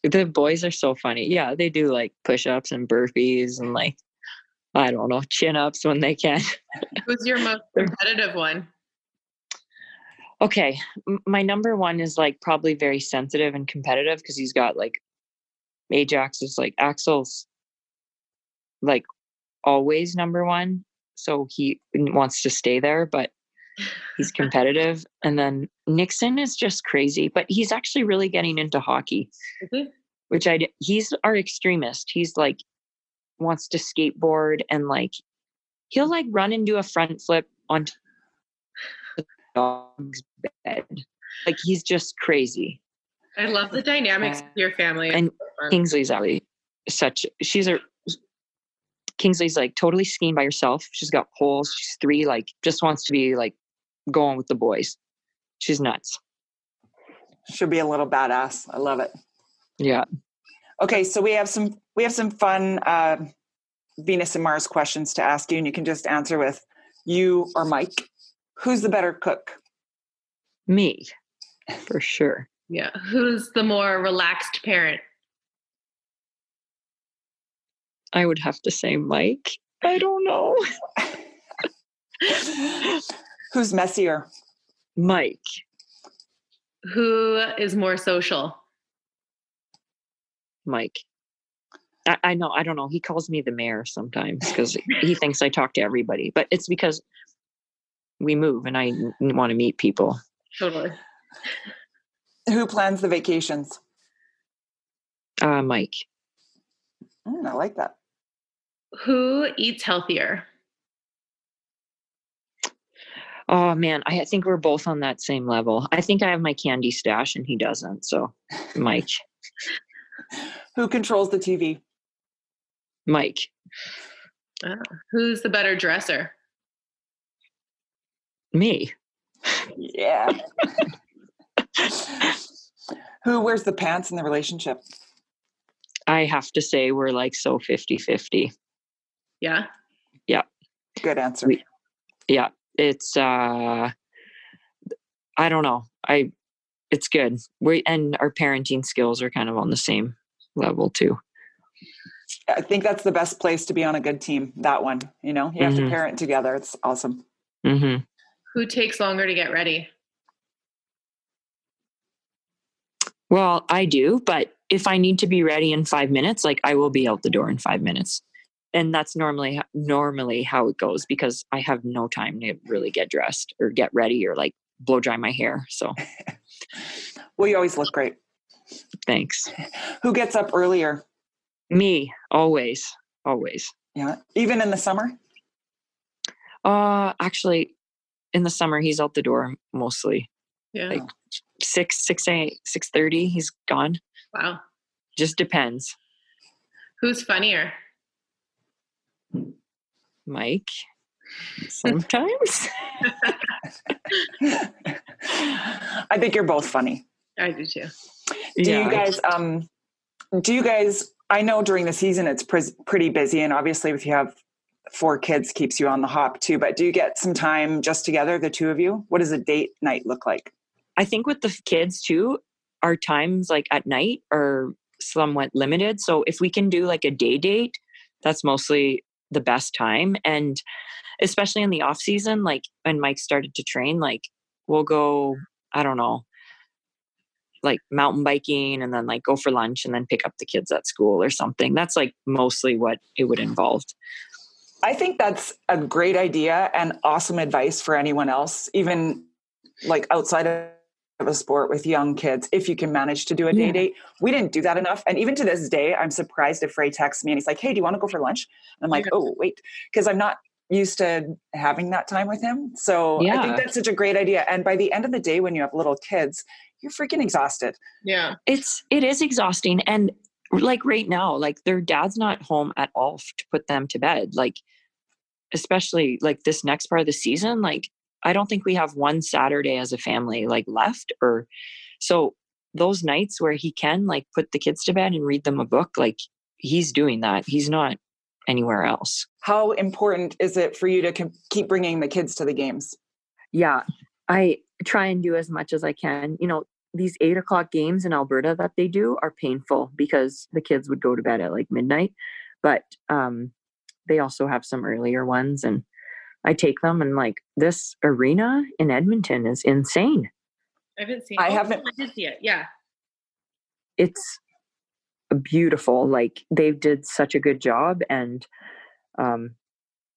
The boys are so funny. Yeah, they do like push ups and burpees and like, I don't know, chin ups when they can. Who's your most competitive one? Okay. My number one is like probably very sensitive and competitive because he's got like Ajax is like Axel's like always number one. So he wants to stay there, but he's competitive. and then Nixon is just crazy, but he's actually really getting into hockey, mm-hmm. which I, he's our extremist. He's like, wants to skateboard and like, he'll like run and do a front flip onto the dog's bed. Like he's just crazy. I love the dynamics of your family. And Kingsley's actually such, she's a, Kingsley's like totally skiing by herself. She's got poles. She's three, like just wants to be like going with the boys. She's nuts. She'll be a little badass. I love it. Yeah. Okay, so we have some we have some fun uh, Venus and Mars questions to ask you, and you can just answer with you or Mike. Who's the better cook? Me, for sure. Yeah. Who's the more relaxed parent? I would have to say Mike. I don't know. Who's messier? Mike. Who is more social? Mike. I, I know. I don't know. He calls me the mayor sometimes because he thinks I talk to everybody, but it's because we move and I want to meet people. Totally. Who plans the vacations? Uh, Mike. Mm, I like that. Who eats healthier? Oh man, I think we're both on that same level. I think I have my candy stash and he doesn't. So, Mike. Who controls the TV? Mike. Uh, who's the better dresser? Me. Yeah. Who wears the pants in the relationship? I have to say we're like so 50 50. Yeah. Yeah. Good answer. We, yeah it's uh i don't know i it's good we and our parenting skills are kind of on the same level too i think that's the best place to be on a good team that one you know you have mm-hmm. to parent together it's awesome mm-hmm. who takes longer to get ready well i do but if i need to be ready in five minutes like i will be out the door in five minutes and that's normally normally how it goes because I have no time to really get dressed or get ready or like blow dry my hair. So, well, you always look great. Thanks. Who gets up earlier? Me, always, always. Yeah, even in the summer. Uh, actually, in the summer he's out the door mostly. Yeah, like six, six, eight, six thirty. He's gone. Wow. Just depends. Who's funnier? Mike sometimes. I think you're both funny. I do too. Do yeah. you guys um do you guys I know during the season it's pre- pretty busy and obviously if you have four kids keeps you on the hop too, but do you get some time just together the two of you? What does a date night look like? I think with the kids too, our times like at night are somewhat limited. So if we can do like a day date, that's mostly the best time and especially in the off season like when mike started to train like we'll go i don't know like mountain biking and then like go for lunch and then pick up the kids at school or something that's like mostly what it would involve i think that's a great idea and awesome advice for anyone else even like outside of a sport with young kids if you can manage to do a day yeah. date. We didn't do that enough. And even to this day, I'm surprised if Ray texts me and he's like, Hey, do you want to go for lunch? And I'm like. Oh, wait, because I'm not used to having that time with him. So yeah. I think that's such a great idea. And by the end of the day, when you have little kids, you're freaking exhausted. Yeah. It's it is exhausting. And like right now, like their dad's not home at all to put them to bed. Like especially like this next part of the season, like I don't think we have one Saturday as a family like left or so those nights where he can like put the kids to bed and read them a book like he's doing that. He's not anywhere else. How important is it for you to keep bringing the kids to the games? Yeah. I try and do as much as I can. You know, these eight o'clock games in Alberta that they do are painful because the kids would go to bed at like midnight. But um, they also have some earlier ones, and I take them. And like this arena in Edmonton is insane. I haven't seen. I oh, haven't- I did see it. Yeah. It's beautiful. Like they did such a good job, and um,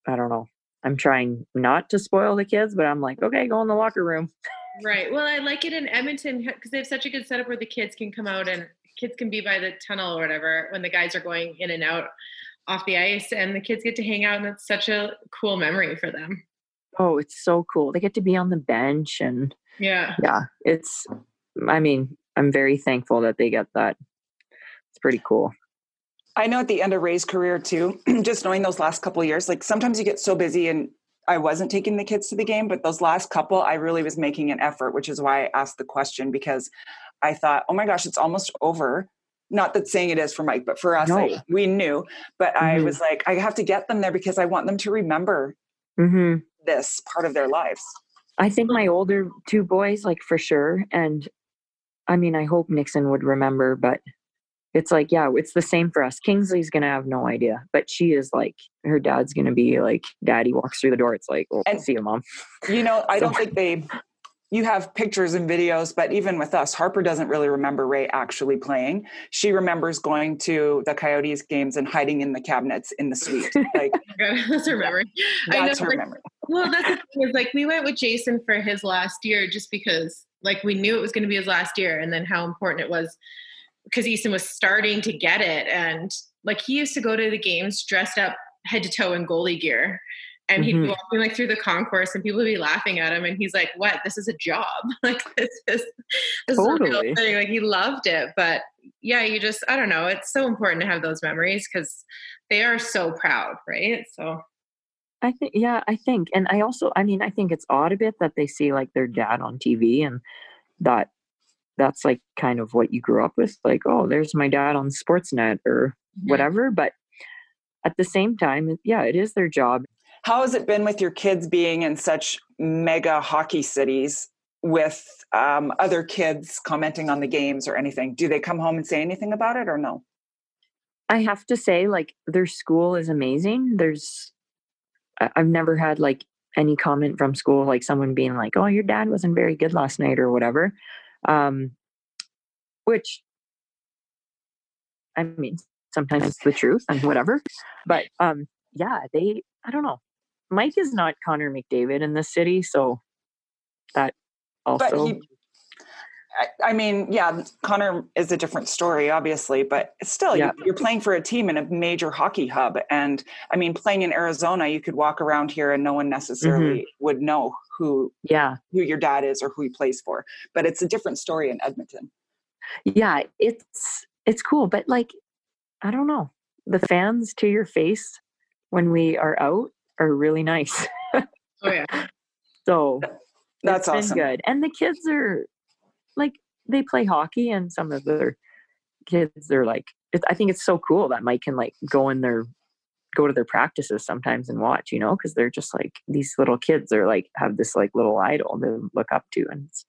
I don't know. I'm trying not to spoil the kids, but I'm like, okay, go in the locker room. Right. Well, I like it in Edmonton because they have such a good setup where the kids can come out and kids can be by the tunnel or whatever when the guys are going in and out off the ice and the kids get to hang out and it's such a cool memory for them. Oh, it's so cool. They get to be on the bench and Yeah. yeah, it's I mean, I'm very thankful that they get that. It's pretty cool. I know at the end of Ray's career too, just knowing those last couple of years, like sometimes you get so busy and I wasn't taking the kids to the game, but those last couple, I really was making an effort, which is why I asked the question because I thought, oh my gosh, it's almost over. Not that saying it is for Mike, but for us, No. like, we knew. But I Mhm. was like, I have to get them there because I want them to remember hmm this part of their lives. I think my older two boys, like for sure. And I mean, I hope Nixon would remember, but it's like, yeah, it's the same for us. Kingsley's gonna have no idea, but she is like, her dad's gonna be like, Daddy walks through the door. It's like, oh, And- see you, mom. You know, I don't think they. You have pictures and videos, but even with us, Harper doesn't really remember Ray actually playing. She remembers going to the Coyotes games and hiding in the cabinets in the suite. Like That's her memory. I know, that's her like, memory. Well, that's the thing is like we went with Jason for his last year just because like we knew it was going to be his last year and then how important it was because Easton was starting to get it and like he used to go to the games dressed up head to toe in goalie gear and he'd be Mhm. walking like through the concourse and people would be laughing at him and he's like what? This is a job? Like this is this is a real thing. Like he loved it but yeah you just I don't know it's so important to have those memories because they are so proud right? So. I think, yeah, I think. And I also, I mean, I think it's odd a bit that they see like their dad on TV and that that's like kind of what you grew up with. Like, oh, there's my dad on Sportsnet or Mhm. whatever. But at the same time, yeah, it is their job. How has it been with your kids being in such mega hockey cities with um, other kids commenting on the games or anything? Do they come home and say anything about it or no? I have to say, like, their school is amazing. There's, I've never had like any comment from school, like someone being like, "Oh, your dad wasn't very good last night" or whatever. Um, which, I mean, sometimes it's the truth and whatever. But um, yeah, they, I don't know. Mike is not Connor McDavid in this city, so that also. But he, I, I mean, yeah, Connor is a different story, obviously, but still, Yeah. you, you're playing for a team in a major hockey hub. And I mean, playing in Arizona, you could walk around here and no one necessarily would know who yeah, who your dad is or who he plays for. But it's a different story in Edmonton. yeah it's it's cool but like i don't know the fans to your face when we are out are really nice oh yeah so That's it's been awesome. good and the kids are like they play hockey and some of their kids are like it, i think it's so cool that mike can like go in their go to their practices sometimes and watch you know because they're just like these little kids are like have this like little idol to look up to and it's,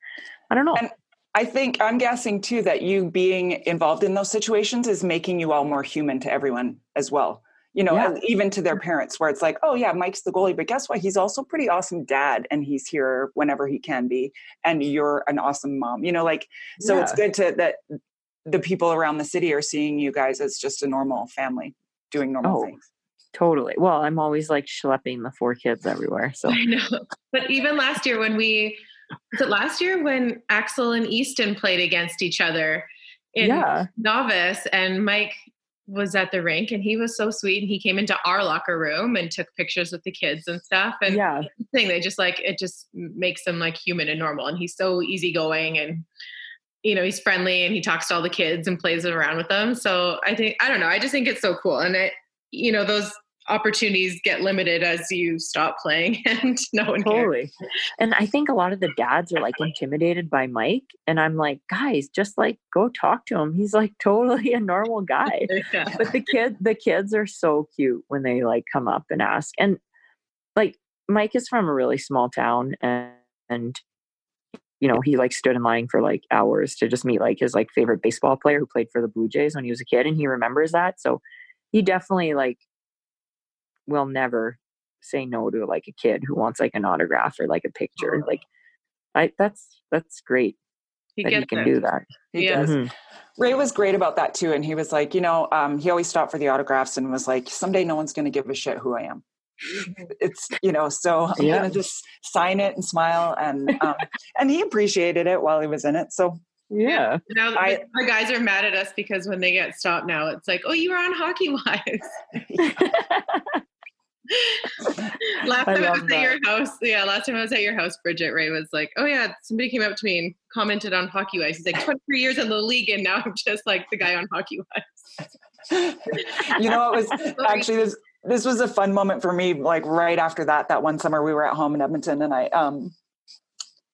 i don't know And I think I'm guessing too that you being involved in those situations is making you all more human to everyone as well. You know, Yeah. even to their parents, where it's like, oh yeah, Mike's the goalie, but guess what? He's also pretty awesome dad, and he's here whenever he can be, and you're an awesome mom. You know, like so it's good to that the people around the city are seeing you guys as just a normal family doing normal Oh. things. Totally. Well i'm always like schlepping the four kids everywhere so. I know. But even last year when we was it last year when Axel and Easton played against each other in yeah. Novice and Mike was at the rink and he was so sweet and he came into our locker room and took pictures with the kids and stuff and yeah. thing they just like it just makes him like human and normal and he's so easygoing and you know he's friendly and he talks to all the kids and plays around with them. So i think i don't know i just think it's so cool and it you know those opportunities get limited as you stop playing and no one cares. And i think a lot of the dads are like intimidated by mike and i'm like guys just like go talk to him. He's like totally a normal guy. Yeah. but the kid the kids are so cute when they like come up and ask. And like mike is from a really small town and, and you know, he like stood in line for like hours to just meet like his like favorite baseball player who played for the Blue Jays when he was a kid and he remembers that. So he definitely like will never say no to like a kid who wants like an autograph or like a picture. Like I that's that's great He that he can it. do that. He Yeah. does. Mhm. Ray was great about that too. And he was like, you know, um, he always stopped for the autographs and was like, someday no one's going to give a shit who I am. It's, you know, so I'm Yeah. going to just sign it and smile. And, um, and he appreciated it while he was in it. So Yeah. Now the- I- the guys are mad at us because when they get stopped now, it's like, oh, you were on Hockey Wives. last time I, love was at your house, yeah, last time I was at your house, Bridget Ray was like, oh yeah, somebody came up to me and commented on Hockey Wives. He's like, 23 years in the league, and now I'm just like the guy on Hockey Wives. you know, it was actually this, this was a fun moment for me. Like right after that, that one summer we were at home in Edmonton and I, um,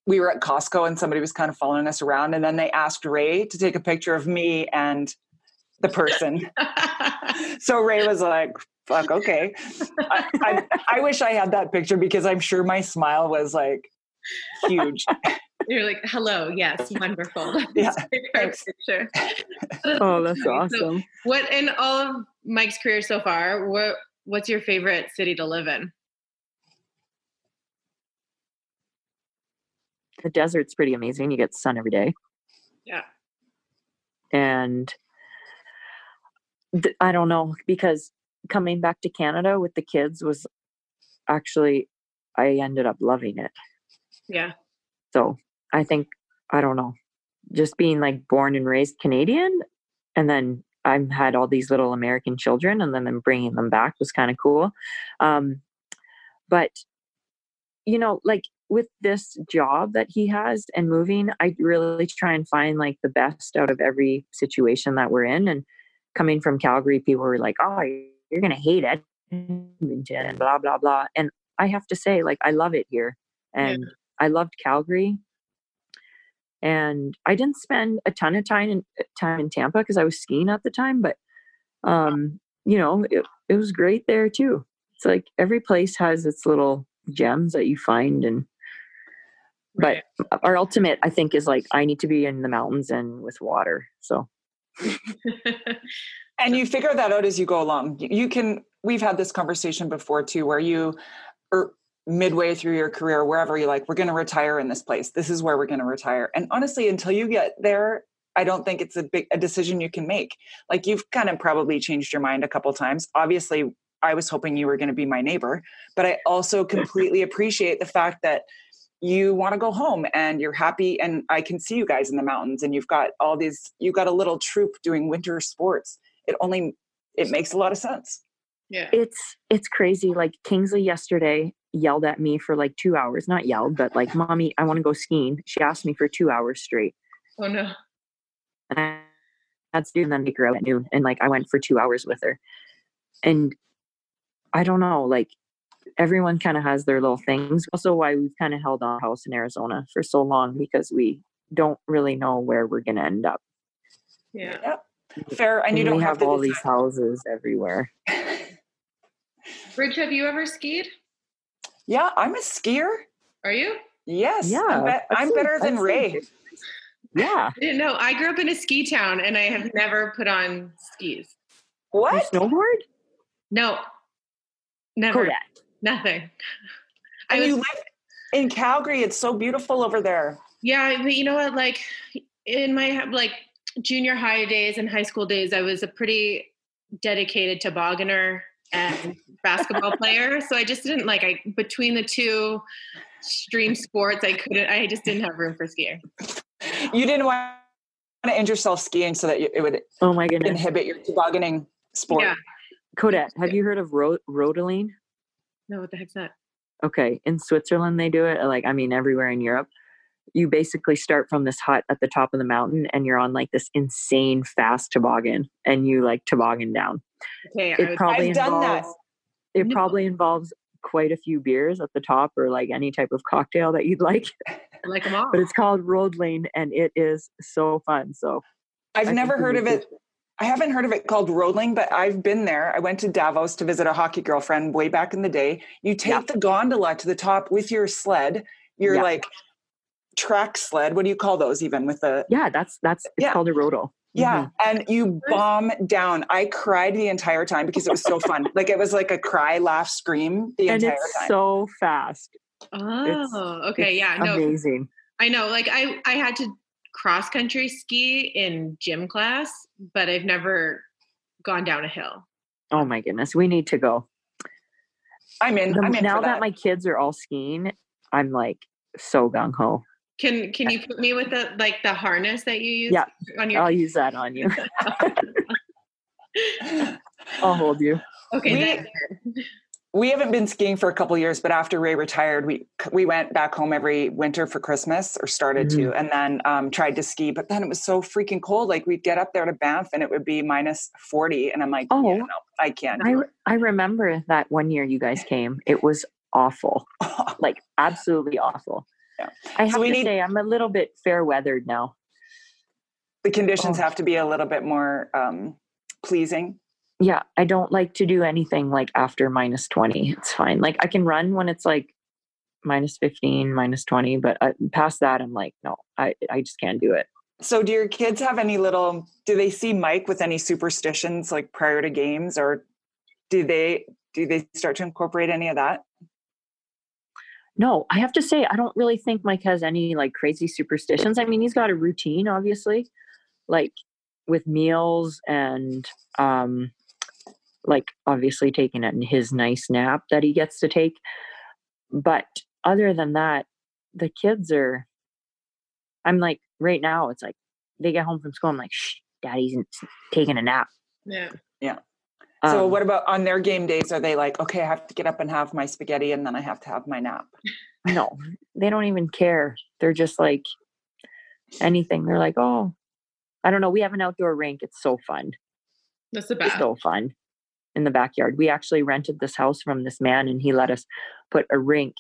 we were at Costco and somebody was kind of following us around and then they asked Ray to take a picture of me and the person. so Ray was like, fuck, okay. I, I, I wish I had that picture because I'm sure my smile was like huge. You're like, hello, yes, wonderful. Yeah, thanks. picture. Oh, that's So, awesome. What in all of Mike's career so far? What what's your favorite city to live in? The desert's pretty amazing. You get sun every day. Yeah. And th- I don't know because coming back to Canada with the kids was actually I ended up loving it. Yeah. So I think I don't know, just being like born and raised Canadian, and then I've had all these little American children, and then bringing them back was kind of cool. Um, but you know, like with this job that he has and moving, I really try and find like the best out of every situation that we're in. And coming from Calgary, people were like, "Oh, you're gonna hate Edmonton," and blah blah blah. And I have to say, like, I love it here, and I loved Calgary. And I didn't spend a ton of time in time in Tampa because I was skiing at the time, but um, you know, it, it was great there too. It's like every place has its little gems that you find and but our ultimate I think is like I need to be in the mountains and with water. So. And you figure that out as you go along. You- you can we've had this conversation before too where you are midway through your career wherever you're like we're going to retire in this place. This is where we're going to retire. And honestly until you get there i don't think it's a big a decision you can make. Like you've kind of probably changed your mind a couple times. Obviously i was hoping you were going to be my neighbor but i also completely appreciate the fact that you want to go home and you're happy and i can see you guys in the mountains and you've got all these you've got a little troop doing winter sports it only it makes a lot of sense yeah. it's it's crazy. Like Kingsley yesterday yelled at me for like two hours. Not yelled, but like, mommy, I want to go skiing. She asked me for two hours straight. Oh no. And I had to do and then take her out at noon. And like I went for two hours with her. And I don't know, like everyone kind of has their little things. Also why we've kind of held our house in Arizona for so long because we don't really know where we're gonna end up. Yeah. yep fair and And you don't we have, have to all these houses everywhere. Bridge, have you ever skied? yeah i'm a skier Are you? yes Yeah. i'm, be- I've I'm seen- better I've than seen ray. Yeah. I didn't know. I grew up in a ski town and I have never put on skis. You what snowboard? No. Never. Correct. Nothing. I and was you live in calgary it's so beautiful over there Yeah, but you know what? Like in my like junior high days and high school days, I was a pretty dedicated tobogganer and basketball player. So I just didn't like I between the two stream sports, I couldn't. I just didn't have room for skiing. you didn't want to end yourself skiing so that it would Oh my goodness. inhibit your tobogganing sport Yeah. Kodette, have you heard of ro- Rodeline? No, what the heck's that? Okay, in Switzerland they do it. Uh, like I mean, everywhere in Europe, you basically start from this hut at the top of the mountain, and you're on like this insane fast toboggan, and you like toboggan down. Okay, I It was, probably I've done that. involves. It No. probably involves quite a few beers at the top, or like any type of cocktail that you'd like. I like them all. But it's called Rodeline, and it is so fun. So i've I never heard of need it i haven't heard of it called roadling but i've been there i went to davos to visit a hockey girlfriend way back in the day you take Yeah. the gondola to the top with your sled you're Yeah. like track sled. What do you call those? Even with the Yeah, that's that's it's Yeah. called a roto. yeah, Mhm. and you bomb down. I cried the entire time because it was so fun. Like it was like a cry, laugh, scream the and entire it's time. so fast. Oh, okay. It's Yeah. No, amazing. I know. Like I, I had to cross country ski in gym class, but I've never gone down a hill. Oh my goodness, we need to go. I'm in. The- I'm in now that. that. my kids are all skiing, I'm like so gung ho. Can Can you put me with the like the harness that you use Yeah, on your? I'll use that on you. I'll hold you. okay. We- then- we haven't been skiing for a couple years, but after Ray retired, we we went back home every winter for Christmas, or started to, Mm-hmm. and then um, tried to ski. But then it was so freaking cold. Like we'd get up there to Banff, and it would be minus forty, and I'm like, Oh. yeah, no, I can't. I I remember that one year you guys came. It was awful, like absolutely awful. Yeah. I have we to need- say, I'm a little bit fair weathered now. the conditions Oh. have to be a little bit more um, pleasing. Yeah, I don't like to do anything like after minus 20. It's fine. Like I can run when it's like minus 15, minus 20, but uh, past that, I'm like, no, I, I just can't do it. So, do your kids have any little? Do they see Mike with any superstitions like prior to games, or do they do they start to incorporate any of that? No, I have to say, I don't really think Mike has any like crazy superstitions. I mean, he's got a routine, obviously, like with meals and um, like obviously taking it in his nice nap that he gets to take. But other than that, the kids are. I'm like right now. It's like they get home from school. I'm like, shh, daddy's taking a nap. yeah. Yeah. So, Um, what about on their game days? Are they like, okay, I have to get up and have my spaghetti, and then I have to have my nap? No, they don't even care. They're just like anything. They're like, oh, I don't know. We have an outdoor rink. It's so fun. That's the It's best. so fun in the backyard. We actually rented this house from this man and he let us put a rink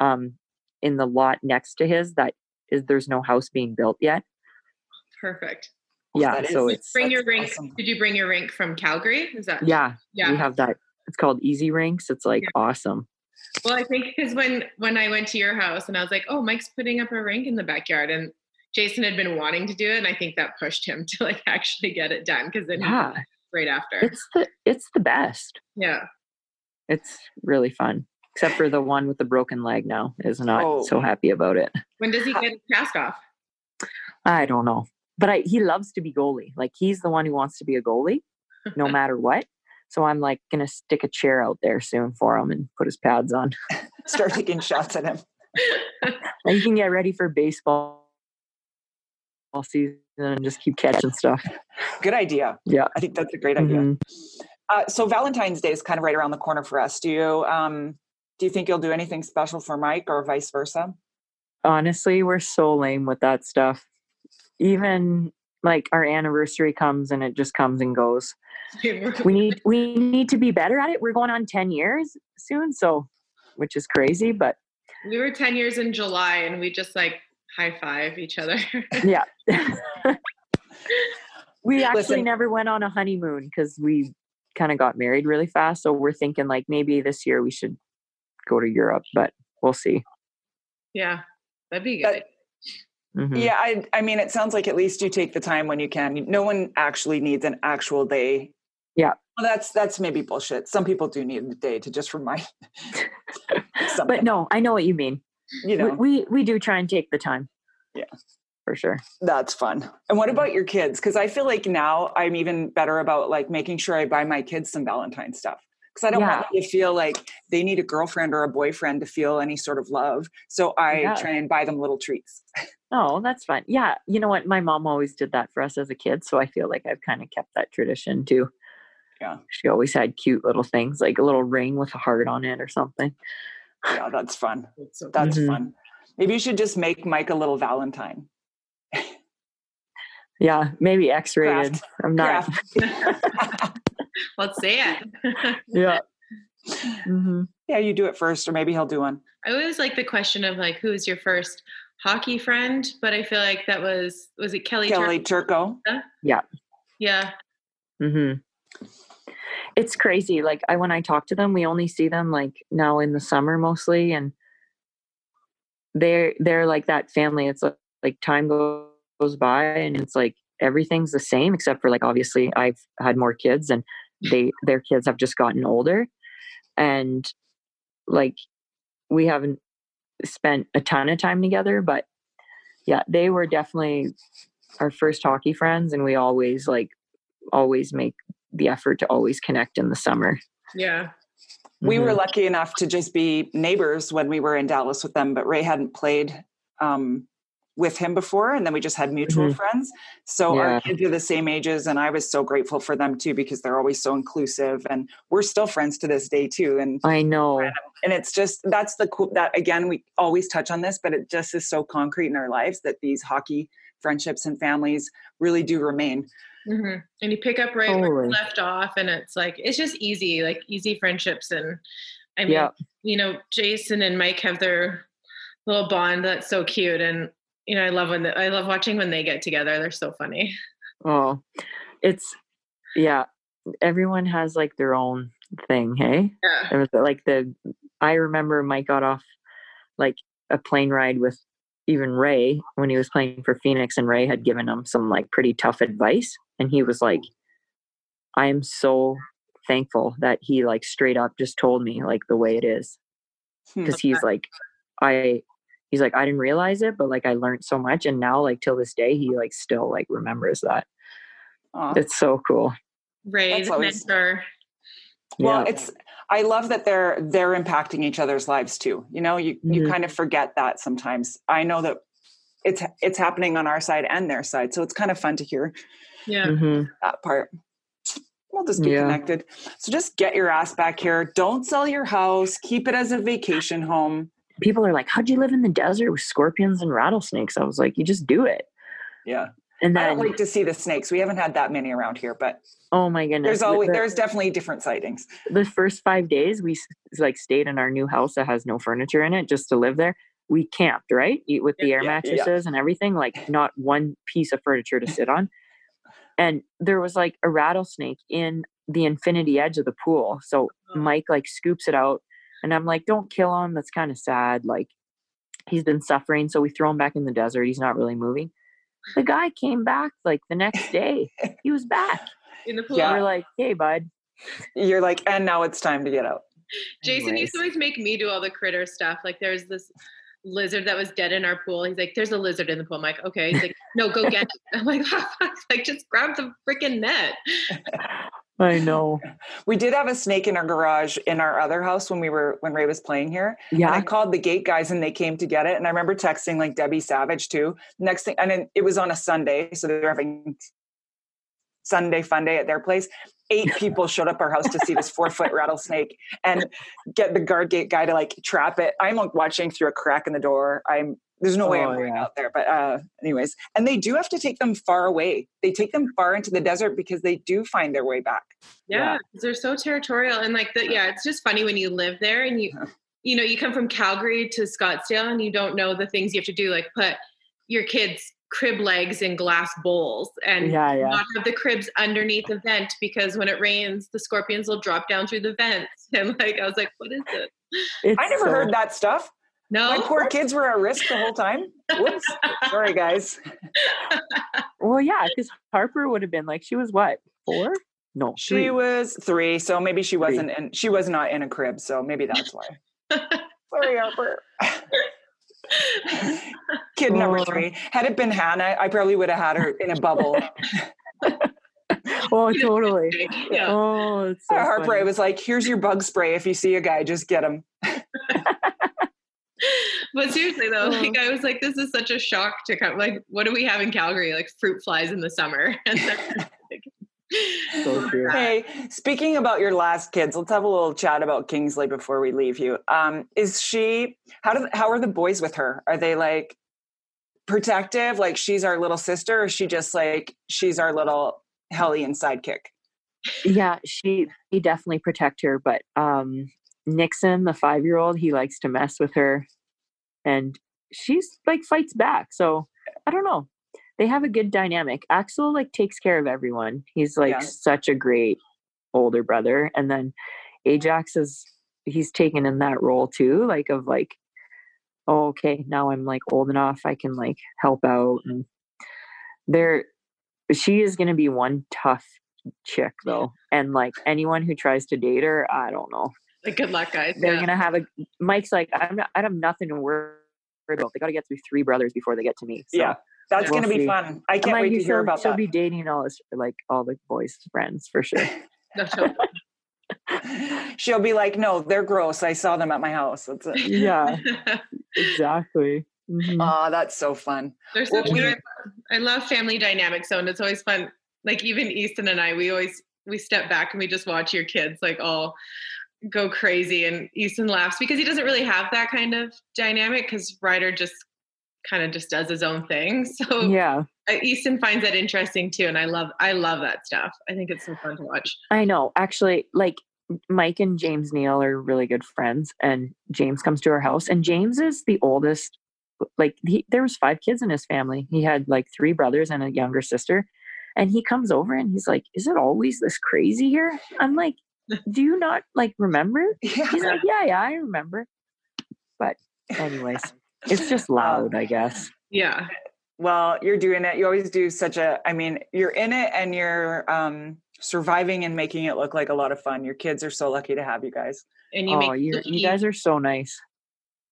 um in the lot next to his that is there's no house being built yet. Perfect. Yeah, That so it's Bring your rink. awesome. Did you bring your rink from Calgary? Is that? yeah, Yeah. we have that. It's called Easy Rinks. It's like Yeah. awesome. Well, I think because when when I went to your house and I was like, oh, Mike's putting up a rink in the backyard, and Jason had been wanting to do it, and I think that pushed him to like actually get it done because then Yeah, did it right after. it's the it's the best. yeah. It's really fun. Except for the one with the broken leg now is not Oh. so happy about it. When does he get his cast off? I don't know. But I, he loves to be goalie. Like he's the one who wants to be a goalie no matter what. So I'm like going to stick a chair out there soon for him and put his pads on. Start taking shots at him. And you can get ready for baseball all season and just keep catching stuff. Good idea. Yeah. I think that's a great idea. Mhm. Uh, so Valentine's Day is kind of right around the corner for us. Do you um, do you think you'll do anything special for Mike or vice versa? Honestly, we're so lame with that stuff. Even like our anniversary comes and it just comes and goes. We need we need to be better at it. We're going on 10 years soon, so which is crazy, but we were 10 years in July and we just like high five each other. yeah. we actually Listen. never went on a honeymoon because we kind of got married really fast. So we're thinking like maybe this year we should go to Europe, but we'll see. yeah. That'd be That- good. Mhm. Yeah, I I mean, it sounds like at least you take the time when you can. No one actually needs an actual day. Yeah. Well, that's that's maybe bullshit. Some people do need a day to just remind. But no, I know what you mean. You know we, we we do try and take the time. Yeah. For sure. that's fun. And what mm-hmm. about your kids? Because I feel like now I'm even better about like making sure I buy my kids some Valentine stuff. Because I don't want them to feel like they need a girlfriend or a boyfriend to feel any sort of love. So I Yeah. try and buy them little treats. Oh, that's fun. Yeah. You know what? My mom always did that for us as a kid. So I feel like I've kind of kept that tradition too. Yeah. She always had cute little things like a little ring with a heart on it or something. Yeah, that's fun. That's so That's Mhm. fun. Maybe you should just make Mike a little Valentine. Yeah. Maybe X rated. Craft. I'm not. Let's say it. Yeah. hmm yeah, you do it first, or maybe he'll do one. I always like the question of like, who's your first hockey friend? But I feel like that was, was it Kelly? Tur- Kelly Turco. Yeah. Yeah. Mm hmm It's crazy. Like I when I talk to them, we only see them like now in the summer mostly, and they're they're like that family. It's like, like time goes by and it's like everything's the same except for like obviously I've had more kids and they their kids have just gotten older and like we haven't spent a ton of time together but yeah they were definitely our first hockey friends and we always like always make the effort to always connect in the summer Yeah. We Mhm. were lucky enough to just be neighbors when we were in Dallas with them, but Ray hadn't played um, with him before, and then we just had mutual Mhm. friends. So Yeah. our kids are the same ages, and I was so grateful for them too because they're always so inclusive, and we're still friends to this day too. And I know and it's just that's the cool that again we always touch on this, but it just is so concrete in our lives that these hockey friendships and families really do remain. Hmm And you pick up right where Totally. you left off, and it's like it's just easy, like easy friendships. And I mean, Yeah. you know, Jason and Mike have their little bond that's so cute, and you know, I love when the, I love watching when they get together. They're so funny. oh it's yeah everyone has like their own thing hey Yeah. It was like the I remember Mike got off like a plane ride with even Ray when he was playing for Phoenix and Ray had given him some like pretty tough advice and he was like I am so thankful that he like straight up just told me like the way it is Hmm. because he's like I he's like I didn't realize it but like I learned so much and now like till this day he like still like remembers that Aw. it's so cool Ray, That's the always- mentor. Well, yeah it's I love that they're they're impacting each other's lives too. You know, you you Mhm. kind of forget that sometimes. I know that it's it's happening on our side and their side, so it's kind of fun to hear Yeah. Mhm. that part. We'll just be Yeah. connected. So just get your ass back here. Don't sell your house. Keep it as a vacation home. people are like how'd you live in the desert with scorpions and rattlesnakes I was like you just do it Yeah, and I don't like to see the snakes. We haven't had that many around here, but oh my goodness. there's always the- there's definitely different sightings. the first five days we like stayed in our new house that has no furniture in it just to live there. We camped right? Eat with the air Yeah, yeah. mattresses and everything like not one piece of furniture to sit on. And there was like a rattlesnake in the infinity edge of the pool. So Oh. mike like scoops it out and i'm like don't kill him. That's kind of sad. Like he's been suffering so we throw him back in the desert. He's not really moving the guy came back like the next day he was back In the pool. Yeah. we're like hey bud You're like, and now it's time to get out. Jason Anyways. used to always make me do all the critter stuff. Like there's this lizard that was dead in our pool. He's like, "There's a lizard in the pool." I'm like, "Okay." He's like, "No, go get it." I'm like, "Like just grab the freaking net." i know We did have a snake in our garage in our other house when we were when Ray was playing here. And I called the gate guys and they came to get it. And I remember texting like Debbie Savage too. Next thing, and then it was on a Sunday, so they were having Sunday fun day at their place. Eight people showed up our house to see this four foot rattlesnake and get the guard gate guy to like trap it. I'm like watching through a crack in the door. I'm there's no way Oh, I'm going yeah. out there. But uh anyways, and they do have to take them far away. They take them far into the desert because they do find their way back. Yeah, Yeah. 'cause they're so territorial and like the yeah, it's just funny when you live there and you you know, you come from Calgary to Scottsdale and you don't know the things you have to do like put your kids crib legs in glass bowls and yeah yeah not have the cribs underneath the vent because when it rains the scorpions will drop down through the vents and like I was like what is it? It's I never so- heard that stuff. No. My poor kids were at risk the whole time. Whoops. Sorry, guys. Well, yeah, because Harper would have been like, she was what four? No, She three. was three, so maybe she wasn't and She was not in a crib, so maybe that's why. Sorry, Harper. Kid number three. Had it been Hannah, I probably would have had her in a bubble. oh, totally. yeah. Oh, so Harper, funny. I was like, "Here's your bug spray. If you see a guy, just get him." But seriously though, Oh. like I was like, this is such a shock to come. Like, what do we have in Calgary? Like fruit flies in the summer. And So true. Hey, speaking about your last kids, let's have a little chat about Kingsley before we leave you. Um, is she? How do? How are the boys with her? Are they like protective? Like she's our little sister, or is she just like she's our little hellion sidekick? yeah, she he definitely protect her, but um Nixon, the five year old, he likes to mess with her, and she's like fights back. So I don't know. They have a good dynamic. Axel like takes care of everyone. He's like Yeah. such a great older brother, and then Ajax is he's taken in that role too, like of like oh, okay, now I'm like old enough, I can like help out. And there, she is going to be one tough chick though. And like anyone who tries to date her, I don't know. Like, good luck, guys. They're yeah. gonna have a. Mike's like, I'm not, I have nothing to worry about. They got to get through three brothers before they get to me. So yeah, that's we'll gonna be fun. I can't like, wait to hear about she'll that. be dating all this, like all the boys' friends for sure. No, totally. She'll be like, "No, they're gross. I saw them at my house." That's it. yeah, exactly. Mhm. Oh, that's so fun. They're so Well, we- cute. I I love family dynamics, so and it's always fun. Like even Easton and I, we always we step back and we just watch your kids like all go crazy, and Easton laughs because he doesn't really have that kind of dynamic because Ryder just kind of just does his own thing. So yeah, uh, Easton finds that interesting too, and I love I love that stuff. I think it's so fun to watch. I know. Actually, like Mike and James Neal are really good friends, and James comes to our house, and James is the oldest. Like he, there was five kids in his family. He had like three brothers and a younger sister, and he comes over and he's like, "Is it always this crazy here?" I'm like, "Do you not like remember?" Yeah. He's like, "Yeah, yeah, I remember." But anyways, it's just loud, I guess. Yeah, Well, you're doing it. You always do such a. I mean, you're in it and you're um, surviving and making it look like a lot of fun. Your kids are so lucky to have you guys. and you oh, you guys are so nice.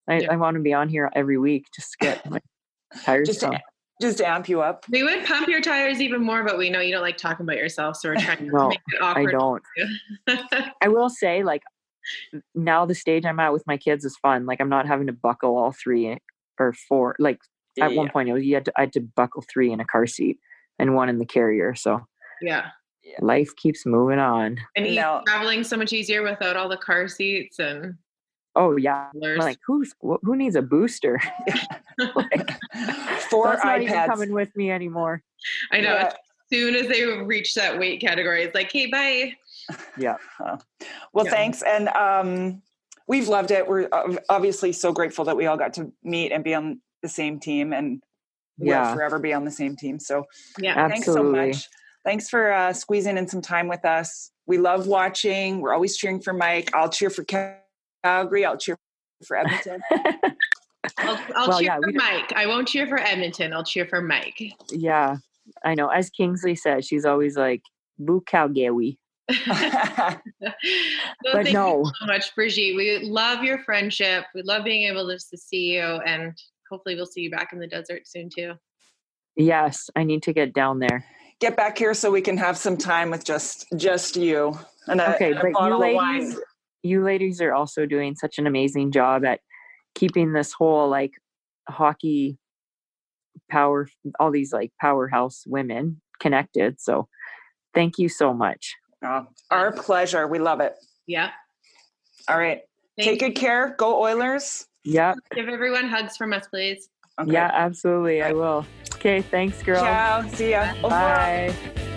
I, Yeah. I want to be on here every week just to get my tires Just to. Just amp you up. We would pump your tires even more, but we know you don't like talking about yourself, so we're trying to No, make it awkward. I don't. I will say, like, now the stage I'm at with my kids is fun. Like, I'm not having to buckle all three or four. Like, at one Yeah. point, it was you had to, I had to buckle three in a car seat and one in the carrier. So yeah, life keeps moving on. and he's No. traveling so much easier without all the car seats and Oh yeah, I'm like who's who needs a booster? Like, Four that's not even iPads. coming with me anymore. I know Yeah. as soon as they reach that weight category, it's like, hey, bye. Yeah, Well, Yeah. thanks. And um, we've loved it. We're obviously so grateful that we all got to meet and be on the same team and will Yeah. forever be on the same team. So Yeah. thanks so much. Thanks for uh, squeezing in some time with us. We love watching. We're always cheering for Mike. I'll cheer for Calgary. I'll cheer for Edmonton. I'll, I'll Well, cheer yeah, for we don't- Mike. I won't cheer for Edmonton. I'll cheer for Mike. yeah, I know. As Kingsley says, she's always like "Boo Calgary," So but thank no, you so much, Brigitte. We love your friendship. We love being able to to see you, and hopefully, we'll see you back in the desert soon too. yes, I need to get down there. Get back here so we can have some time with just just you and a, Okay, and a but you bottle of wine. Ladies, you ladies are also doing such an amazing job at keeping this whole like hockey power, all these like powerhouse women connected. So, thank you so much. Oh, our pleasure. We love it. Yeah. All right. Thank Take good care. Go Oilers. yeah Give everyone hugs from us, please. Okay. Yeah, absolutely. I will. Okay. Thanks, girl. Ciao. See ya. Au revoir. Bye.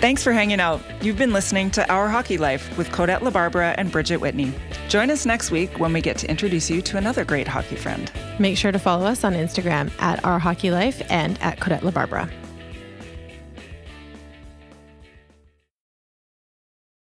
Thanks for hanging out. You've been listening to Our Hockey Life with Kodette LaBarbera and Bridget Whitney. Join us next week when we get to introduce you to another great hockey friend. Make sure to follow us on Instagram at Our Hockey Life and at Kodette LaBarbera.